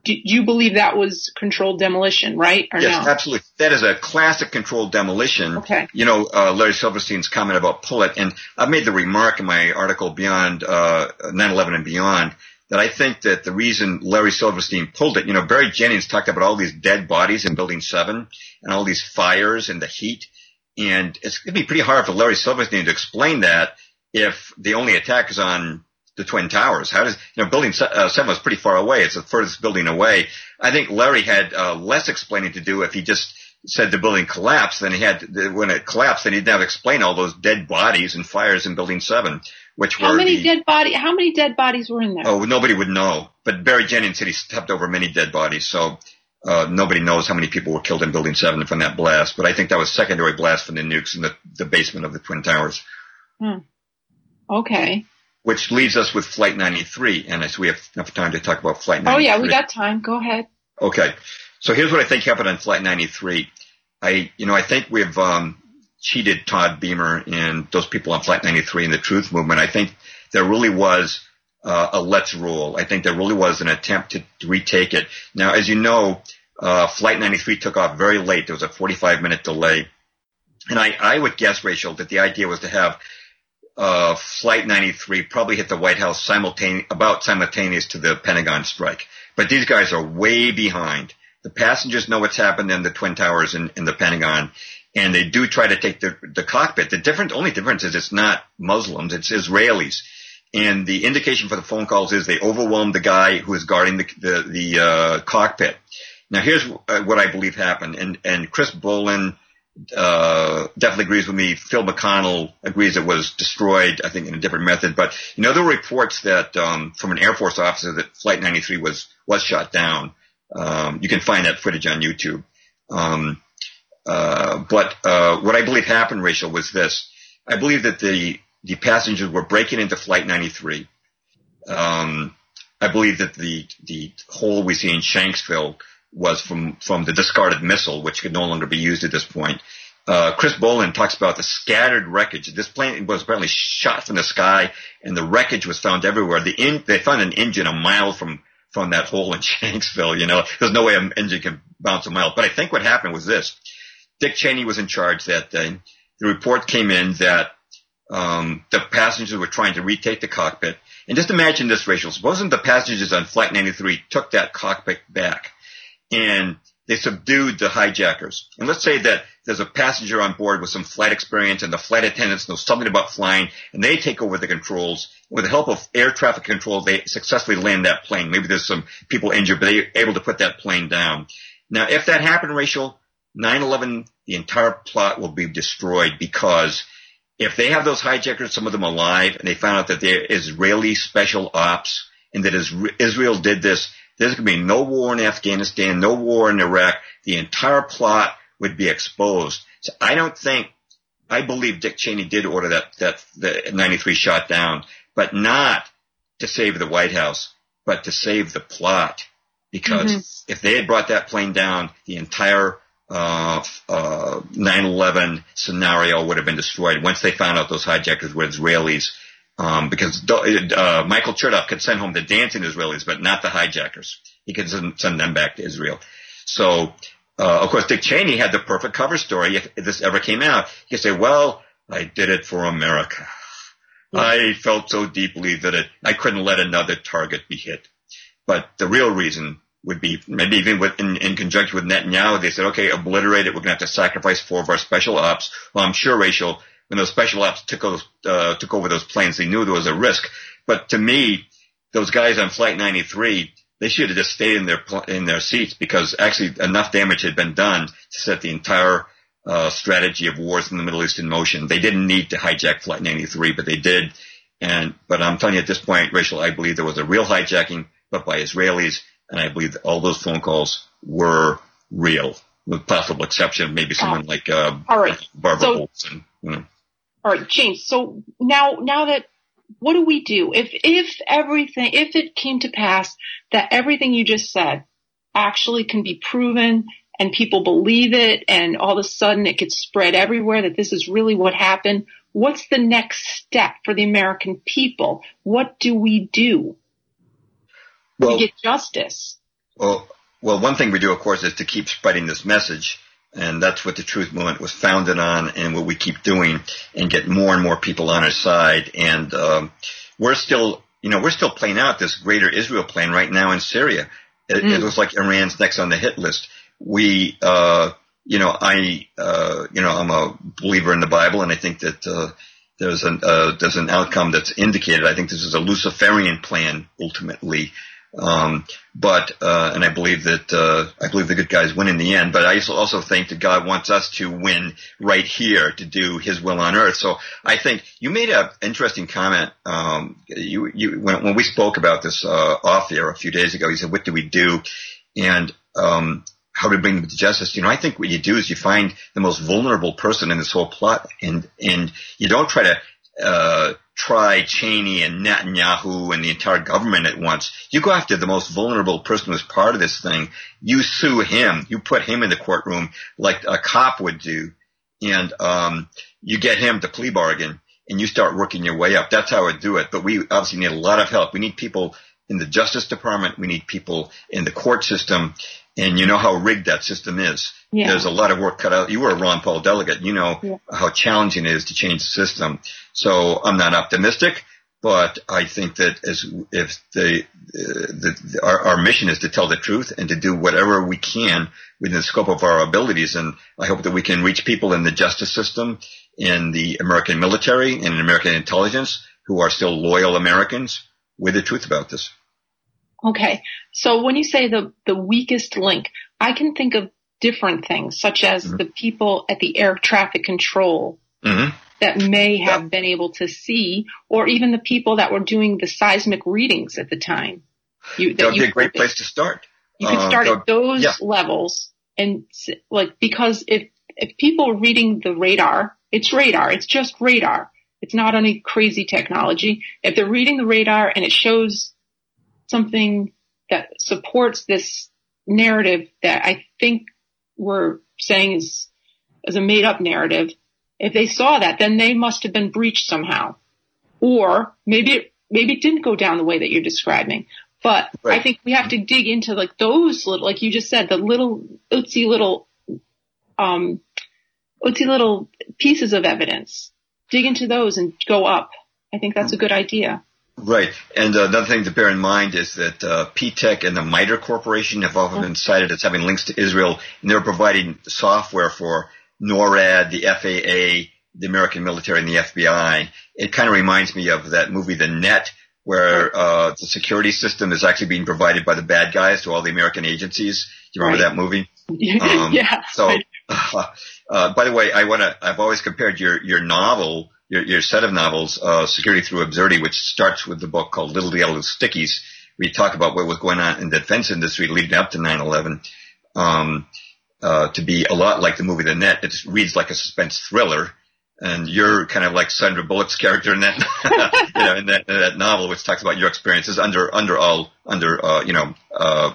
do you believe that was controlled demolition, right? Or Yes, no? absolutely. That is a classic controlled demolition. Okay. You know, uh, Larry Silverstein's comment about pull it, and I've made the remark in my article Beyond uh, 9/11 and Beyond that I think that the reason Larry Silverstein pulled it, you know, Barry Jennings talked about all these dead bodies in Building Seven and all these fires and the heat, and it's going to be pretty hard for Larry Silverstein to explain that if the only attack is on the Twin Towers. How does, you know, Building uh, 7 was pretty far away. It's the furthest building away. I think Larry had uh, less explaining to do if he just said the building collapsed than he had, when it collapsed, then he'd have to explain all those dead bodies and fires in Building 7, which How were many the, dead body? How many dead bodies were in there? Oh, nobody would know. But Barry Jennings said he stepped over many dead bodies, so uh, nobody knows how many people were killed in Building 7 from that blast. But I think that was secondary blast from the nukes in the, the basement of the Twin Towers, Okay. which leaves us with Flight 93. And so we have enough time to talk about Flight 93. Oh yeah, we got time. Go ahead. Okay. So here's what I think happened on Flight 93. I, you know, I think we've, um, cheated Todd Beamer and those people on Flight 93 and the Truth Movement. I think there really was uh, a let's rule. I think there really was an attempt to, to retake it. Now, as you know, uh, Flight 93 took off very late. There was a 45 minute delay. And I, I would guess, Rachel, that the idea was to have uh, Flight 93 probably hit the White House simultaneous, about simultaneous to the Pentagon strike. But these guys are way behind. The passengers know what's happened in the Twin Towers and in the Pentagon, and they do try to take the, the cockpit. The different, only difference is it's not Muslims, it's Israelis. And the indication for the phone calls is they overwhelmed the guy who is guarding the, the, the uh, cockpit. Now here's uh, what I believe happened, and, and Chris Bollyn, uh, definitely agrees with me. Field McConnell agrees it was destroyed, I think, in a different method. But you know, there were reports that um, from an Air Force officer that Flight 93 was was shot down. Um, you can find that footage on YouTube. Um, but uh, what I believe happened, Rachel, was this: I believe that the the passengers were breaking into Flight 93. Um, I believe that the the hole we see in Shanksville was from from the discarded missile, which could no longer be used at this point. Uh, Chris Bollyn talks about the scattered wreckage. This plane was apparently shot from the sky, and the wreckage was found everywhere. The in, they found an engine a mile from from that hole in [laughs] Shanksville. You know, there's no way an engine can bounce a mile. But I think what happened was this: Dick Cheney was in charge that day. The report came in that um, the passengers were trying to retake the cockpit. And just imagine this, Rachel. Supposing the passengers on Flight 93 took that cockpit back and they subdued the hijackers. And let's say that there's a passenger on board with some flight experience and the flight attendants know something about flying and they take over the controls. With the help of air traffic control, they successfully land that plane. Maybe there's some people injured, but they're able to put that plane down. Now, if that happened, Rachel, 9-11, the entire plot will be destroyed because if they have those hijackers, some of them alive, and they found out that they're Israeli special ops and that Israel did this, there's going to be no war in Afghanistan, no war in Iraq. The entire plot would be exposed. So I don't think I believe Dick Cheney did order that, that, the 93 shot down, but not to save the White House, but to save the plot. Because mm-hmm. if they had brought that plane down, the entire uh, uh, 9/11 scenario would have been destroyed once they found out those hijackers were Israelis. Um, because uh, Michael Chertoff could send home the dancing Israelis, but not the hijackers. He could send, send them back to Israel. So, uh, of course, Dick Cheney had the perfect cover story. If, if this ever came out, he could say, "Well, I did it for America. I felt so deeply that it, I couldn't let another target be hit." But the real reason would be maybe even with, in, in conjunction with Netanyahu, they said, okay, obliterate it. We're going to have to sacrifice four of our special ops. Well, I'm sure, Rachel, when those special ops took, those, uh, took over those planes, they knew there was a risk. But to me, those guys on Flight 93, they should have just stayed in their in their seats because actually enough damage had been done to set the entire uh, strategy of wars in the Middle East in motion. They didn't need to hijack Flight 93, but they did. And but I'm telling you at this point, Rachel, I believe there was a real hijacking, but by Israelis and I believe all those phone calls were real, with possible exception of maybe someone uh, like uh, all right. Barbara so, Olson. You know. All right, James. So now, now that what do we do if if everything if it came to pass that everything you just said actually can be proven and people believe it and all of a sudden it gets spread everywhere that this is really what happened what's the next step for the american people what do we do well, to get justice. Well, well, one thing we do, of course, is to keep spreading this message. And that's what the Truth Movement was founded on and what we keep doing and get more and more people on our side. And, um, we're still, you know, we're still playing out this greater Israel plan right now in Syria. It, mm. it looks like Iran's next on the hit list. We, uh, you know, I, uh, you know, I'm a believer in the Bible and I think that, uh, there's an, uh, there's an outcome that's indicated. I think this is a Luciferian plan ultimately um, but uh, and I believe that uh, I believe the good guys win in the end. But I also think that God wants us to win right here to do His will on earth. So I think you made an interesting comment. Um, you you when when we spoke about this uh, off air a few days ago, you said, "What do we do?" and um, how to bring them to justice. You know, I think what you do is you find the most vulnerable person in this whole plot, and and you don't try to uh, try Cheney and Netanyahu and the entire government at once. You go after the most vulnerable person who's part of this thing. You sue him. You put him in the courtroom like a cop would do, and um, you get him to plea bargain, and you start working your way up. That's how I would do it. But we obviously need a lot of help. We need people in the Justice Department. We need people in the court system. And you know how rigged that system is. Yeah. There's a lot of work cut out. You were a Ron Paul delegate. You know yeah. how challenging it is to change the system. So I'm not optimistic, but I think that as if the, uh, the, our, our, mission is to tell the truth and to do whatever we can within the scope of our abilities. And I hope that we can reach people in the justice system, in the American military, and in American intelligence who are still loyal Americans with the truth about this. Okay. So when you say the, the weakest link, I can think of different things, such as mm-hmm. the people at the air traffic control mm-hmm. that may have yeah. been able to see, or even the people that were doing the seismic readings at the time. You, that, that would be a great place to start. You could uh, start uh, at those yeah. levels and like, because if, if people are reading the radar, it's radar, it's just radar. It's not any crazy technology. If they're reading the radar and it shows something that supports this narrative that I think we're saying is, is a made up narrative, if they saw that, then they must have been breached somehow. Or maybe it, maybe it didn't go down the way that you're describing. But right. I think we have to dig into like those little, like you just said, the little, oopsie little, um, oopsie little pieces of evidence. Dig into those and go up. I think that's a good idea. Right. And uh, another thing to bear in mind is that uh, Ptech and the MITRE Corporation have often been cited as having links to Israel, and they're providing software for NORAD, the FAA, the American military, and the FBI. It kind of reminds me of that movie, The Net, where uh, the security system is actually being provided by the bad guys to all the American agencies. Do you remember right. that movie? [laughs] Um, yeah. So, [laughs] uh, by the way, I want to. I've always compared your your novel your, your set of novels, uh, Security Through Absurdity, which starts with the book called Little Yellow Stickies, We talk about what was going on in the defense industry leading up to 9-11, um, uh, to be a lot like the movie The Net. It reads like a suspense thriller. and you're kind of like Sandra Bullock's character in that, [laughs] you know, in that, in that novel, which talks about your experiences under under all under uh, you know uh,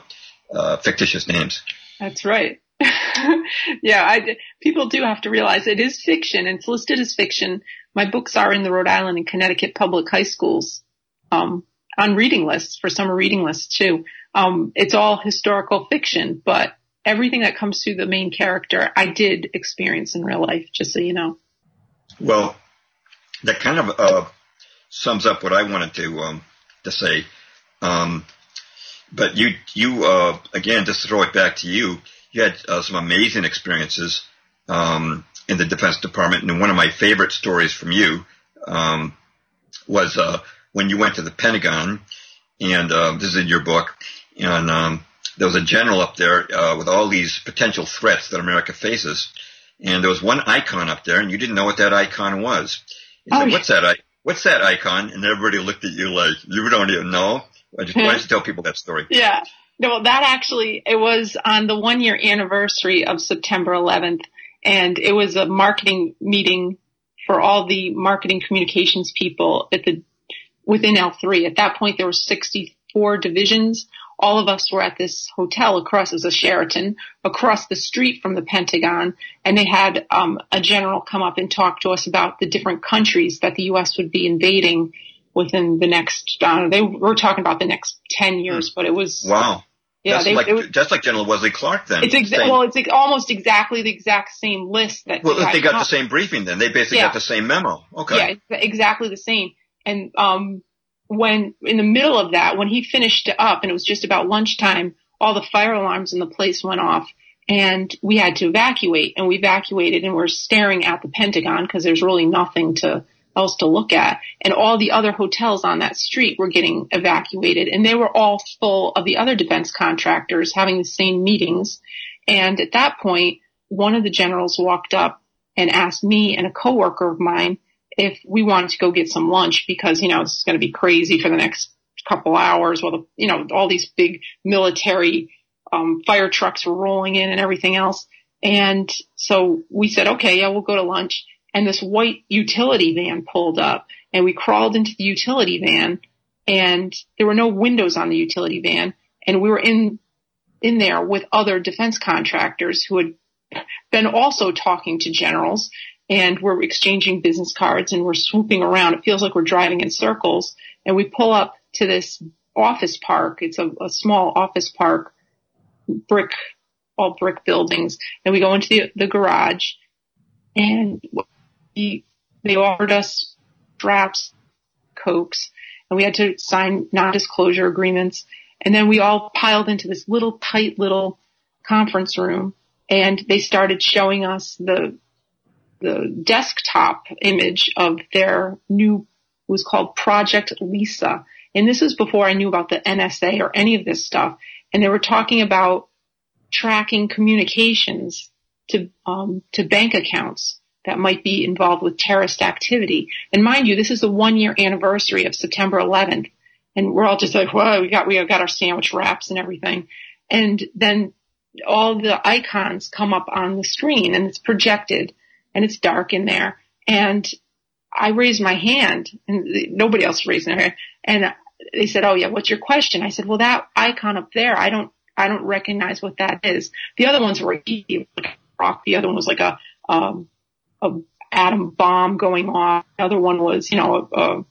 uh, fictitious names. That's right. [laughs] yeah, I, people do have to realize it is fiction it's listed as fiction. My books are in the Rhode Island and Connecticut public high schools um, on reading lists for summer reading lists too. Um, it's all historical fiction, but everything that comes through the main character, I did experience in real life. Just so you know. Well, that kind of uh, sums up what I wanted to um, to say. Um, but you you uh, again, just to throw it back to you, you had uh, some amazing experiences um, in the Defense Department, and one of my favorite stories from you um, was uh, when you went to the Pentagon, and uh, this is in your book, and um, there was a general up there uh, with all these potential threats that America faces, and there was one icon up there, and you didn't know what that icon was. You said, oh, "What's that? What's that icon?" And everybody looked at you like you don't even know. I just wanted [laughs] to tell people that story. Yeah. No, that actually it was on the one year anniversary of September 11th, and it was a marketing meeting for all the marketing communications people at the within L3. At that point, there were 64 divisions all of us were at this hotel across as a Sheraton across the street from the Pentagon, and they had um, a general come up and talk to us about the different countries that the U.S. would be invading within the next. Uh, they were talking about the next ten years, but it was wow. Yeah, that's, they, like, was, that's like General Wesley Clark then. It's exa- well, it's almost exactly the exact same list that. Well, they got the same briefing then. They basically yeah. got the same memo. Okay. Yeah, exactly the same. And um, when in the middle of that, when he finished up and it was just about lunchtime, all the fire alarms in the place went off and we had to evacuate and we evacuated and we're staring at the Pentagon because there's really nothing to else to look at. And all the other hotels on that street were getting evacuated and they were all full of the other defense contractors having the same meetings. And at that point, one of the generals walked up and asked me and a coworker of mine if we wanted to go get some lunch because, you know, it's going to be crazy for the next couple hours while the, you know, all these big military, um, fire trucks were rolling in and everything else. And so we said, okay, yeah, we'll go to lunch. And this white utility van pulled up and we crawled into the utility van and there were no windows on the utility van. And we were in, in there with other defense contractors who had been also talking to generals and we're exchanging business cards and we're swooping around. It feels like we're driving in circles and we pull up to this office park. It's a, a small office park, brick, all brick buildings. And we go into the, the garage and we, they offered us straps, cokes, and we had to sign non-disclosure agreements. And then we all piled into this little tight little conference room and they started showing us the the desktop image of their new was called Project Lisa. And this was before I knew about the NSA or any of this stuff. And they were talking about tracking communications to um, to bank accounts that might be involved with terrorist activity. And mind you, this is the one year anniversary of September 11th, and we're all just like, "Whoa, we got we got our sandwich wraps and everything." And then all the icons come up on the screen, and it's projected and it's dark in there. And I raised my hand and nobody else raised their hand. And they said, Oh yeah, what's your question? I said, well, that icon up there, I don't, I don't recognize what that is. The other ones were rock. The other one was like a, um, a atom bomb going off. The other one was, you know, a, a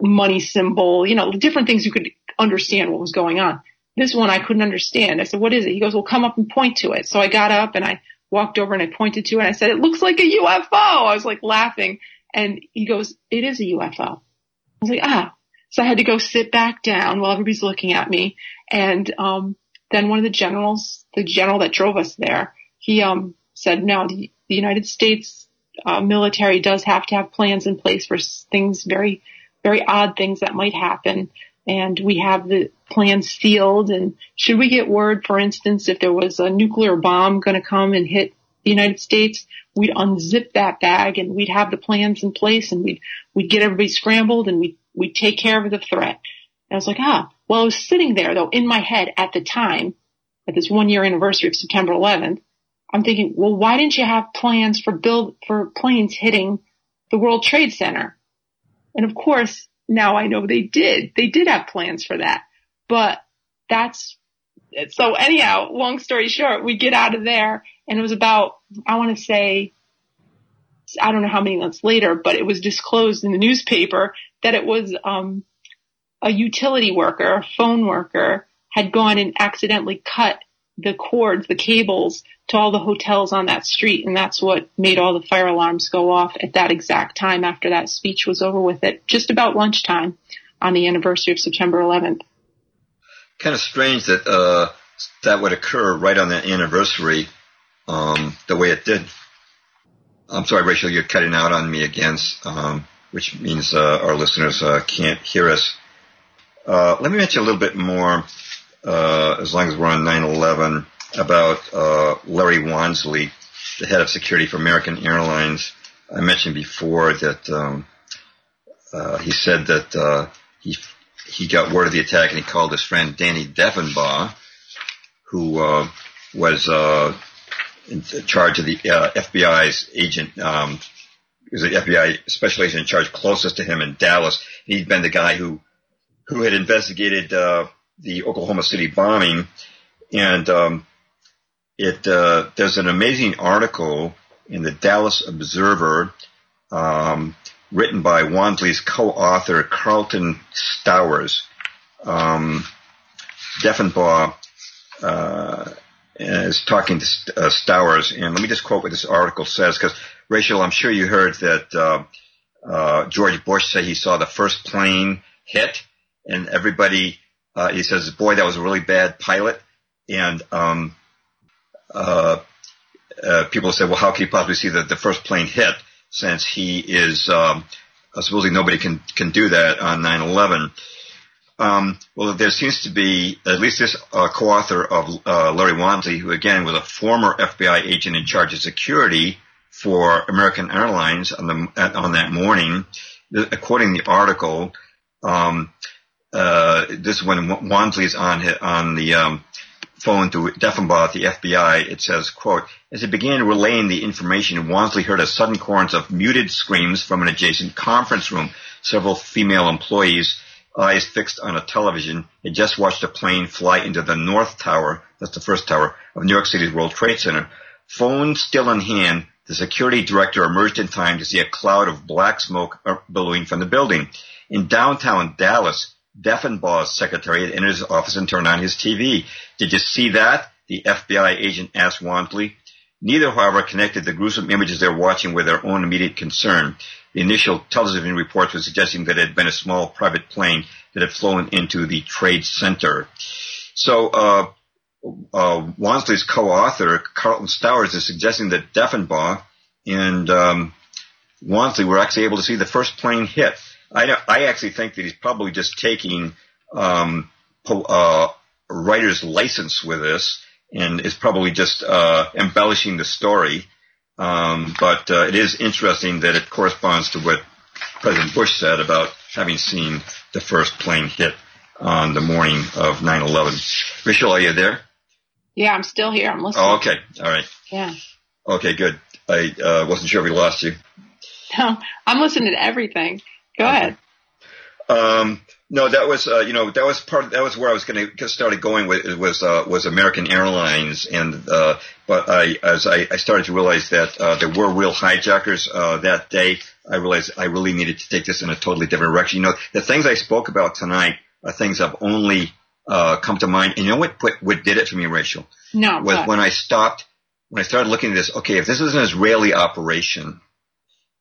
money symbol, you know, different things you could understand what was going on. This one I couldn't understand. I said, what is it? He goes, well, come up and point to it. So I got up and I walked over and I pointed to it and I said, it looks like a UFO. I was like laughing and he goes, it is a UFO. I was like, ah. So I had to go sit back down while everybody's looking at me. And, um, then one of the generals, the general that drove us there, he, um, said, no, the United States, uh, military does have to have plans in place for things very, very odd things that might happen and we have the plans sealed. And should we get word, for instance, if there was a nuclear bomb going to come and hit the United States, we'd unzip that bag and we'd have the plans in place and we'd, we'd get everybody scrambled and we'd, we'd take care of the threat. And I was like, ah, well, I was sitting there though in my head at the time, at this one year anniversary of September 11th, I'm thinking, well, why didn't you have plans for build for planes hitting the World Trade Center? And of course, now I know they did. They did have plans for that, but that's so anyhow, long story short, we get out of there and it was about, I want to say, I don't know how many months later, but it was disclosed in the newspaper that it was, um, a utility worker, a phone worker had gone and accidentally cut the cords, the cables to all the hotels on that street. And that's what made all the fire alarms go off at that exact time after that speech was over with it, just about lunchtime on the anniversary of September 11th. Kind of strange that, uh, that would occur right on that anniversary, um, the way it did. I'm sorry, Rachel, you're cutting out on me again, um, which means, uh, our listeners, uh, can't hear us. Uh, let me mention a little bit more uh, as long as we're on 9/11, about uh, Larry Wansley, the head of security for American Airlines. I mentioned before that um, uh, he said that uh, he he got word of the attack and he called his friend Danny Defenbaugh, who uh, was uh, in charge of the uh, FBI's agent. Um, was the FBI special agent in charge closest to him in Dallas. He'd been the guy who who had investigated uh, the Oklahoma City bombing, and um, it uh, there's an amazing article in the Dallas Observer um, written by Wansley's co-author Carlton Stowers. Um, Defenbaugh uh, is talking to uh, Stowers, and let me just quote what this article says, because Rachel, I'm sure you heard that uh, uh, George Bush said he saw the first plane hit, and everybody uh, he says, "Boy, that was a really bad pilot." And um, uh, uh, people say, "Well, how can you possibly see that the first plane hit since he is um, supposedly nobody can can do that on 9/11?" Um, well, there seems to be at least this uh, co-author of uh, Larry Wansley, who again was a former FBI agent in charge of security for American Airlines on the on that morning. According to the article, um, uh, this is when Wansley is on on the um, phone to Defenbaugh at the FBI. It says, "quote As he began relaying the information, Wansley heard a sudden chorus of muted screams from an adjacent conference room. Several female employees." Eyes fixed on a television, had just watched a plane fly into the North Tower, that's the first tower, of New York City's World Trade Center. Phone still in hand, the security director emerged in time to see a cloud of black smoke billowing from the building. In downtown Dallas, Defenbaugh's secretary had entered his office and turned on his TV. Did you see that? The FBI agent asked Wansley. Neither, however, connected the gruesome images they were watching with their own immediate concern. The initial television reports were suggesting that it had been a small private plane that had flown into the trade center. So, uh, uh, Wansley's co-author, Carlton Stowers, is suggesting that Defenbaugh and um, Wansley were actually able to see the first plane hit. I, I actually think that he's probably just taking um, uh, writer's license with this and is probably just uh, embellishing the story. Um, but uh, it is interesting that it corresponds to what President Bush said about having seen the first plane hit on the morning of 9/11. Rachel, are you there? Yeah, I'm still here. I'm listening. Oh, okay. All right. Yeah. Okay, good. I uh, wasn't sure we lost you. [laughs] No, I'm listening to everything. Go ahead. Um, no, that was uh, you know that was part. Of, that was where I was going to started going with was uh, was American Airlines, and uh, but I as I, I started to realize that uh, there were real hijackers uh, that day. I realized I really needed to take this in a totally different direction. You know, the things I spoke about tonight are things I've only uh, come to mind. And you know what, what what did it for me, Rachel? No. Was when I stopped when I started looking at this. Okay, if this is an Israeli operation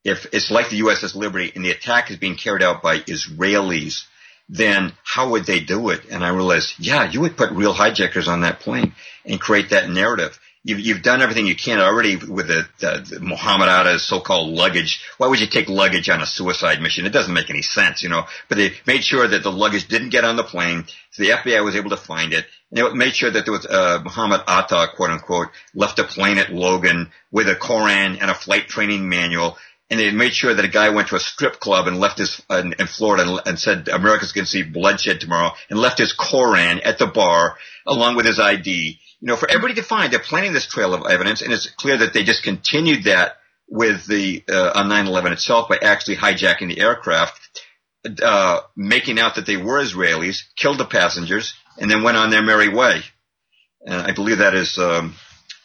if it's like the USS Liberty and the attack is being carried out by Israelis, then how would they do it? And I realized, yeah, you would put real hijackers on that plane and create that narrative. You've, you've done everything you can already with the, the, the Muhammad Atta's so-called luggage. Why would you take luggage on a suicide mission? It doesn't make any sense, you know. But they made sure that the luggage didn't get on the plane, so the FBI was able to find it. And they made sure that there was uh, Muhammad Atta, quote unquote, left a plane at Logan with a Koran and a flight training manual and they made sure that a guy went to a strip club and left his in, in Florida and, and, said America's going to see bloodshed tomorrow, and left his Koran at the bar along with his ID. you know, for everybody to find, they're planning this trail of evidence, and it's clear that they just continued that with the uh, on 9/11 itself by actually hijacking the aircraft, uh, making out that they were Israelis, killed the passengers, and then went on their merry way. And I believe that is um,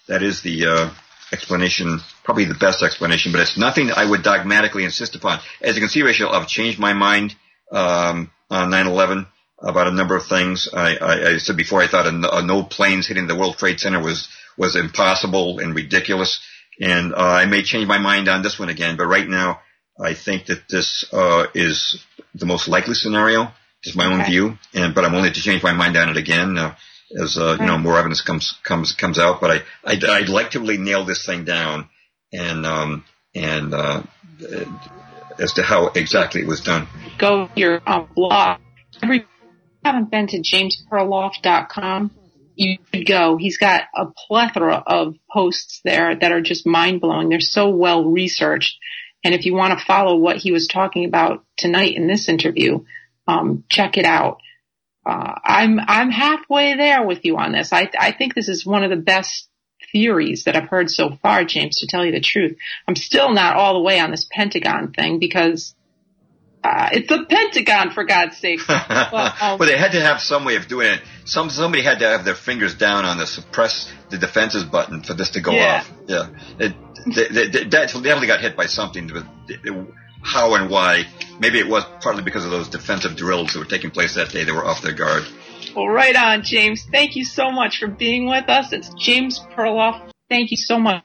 that is the uh, explanation, probably the best explanation, but it's nothing I would dogmatically insist upon. As you can see, Rachel, I've changed my mind um, on 9/11 about a number of things. I, I, I said before I thought a, a no planes hitting the World Trade Center was was impossible and ridiculous and uh, I may change my mind on this one again. But right now, I think that this uh, is the most likely scenario. Just my own okay. view, and but I'm willing to change my mind on it again uh, as uh, you know more evidence comes comes comes out. But I I'd, I'd like to really nail this thing down and um, and uh, as to how exactly it was done. Go your um, blog. Every haven't been to jamesperloff.com you should go. He's got a plethora of posts there that are just mind blowing. They're so well researched. And if you want to follow what he was talking about tonight in this interview, um, check it out. Uh, I'm I'm halfway there with you on this. I I think this is one of the best theories that I've heard so far, James. To tell you the truth, I'm still not all the way on this Pentagon thing because uh, it's the Pentagon, for God's sake. [laughs] well, um, well, they had to have some way of doing it. Some somebody had to have their fingers down on the suppress the defenses button for this to go yeah. off. Yeah, it, they, they, they, definitely got hit by something. But how and why? Maybe it was partly because of those defensive drills that were taking place that day. They were off their guard. Well, right on, James. Thank you so much for being with us. It's James Perloff. Thank you so much.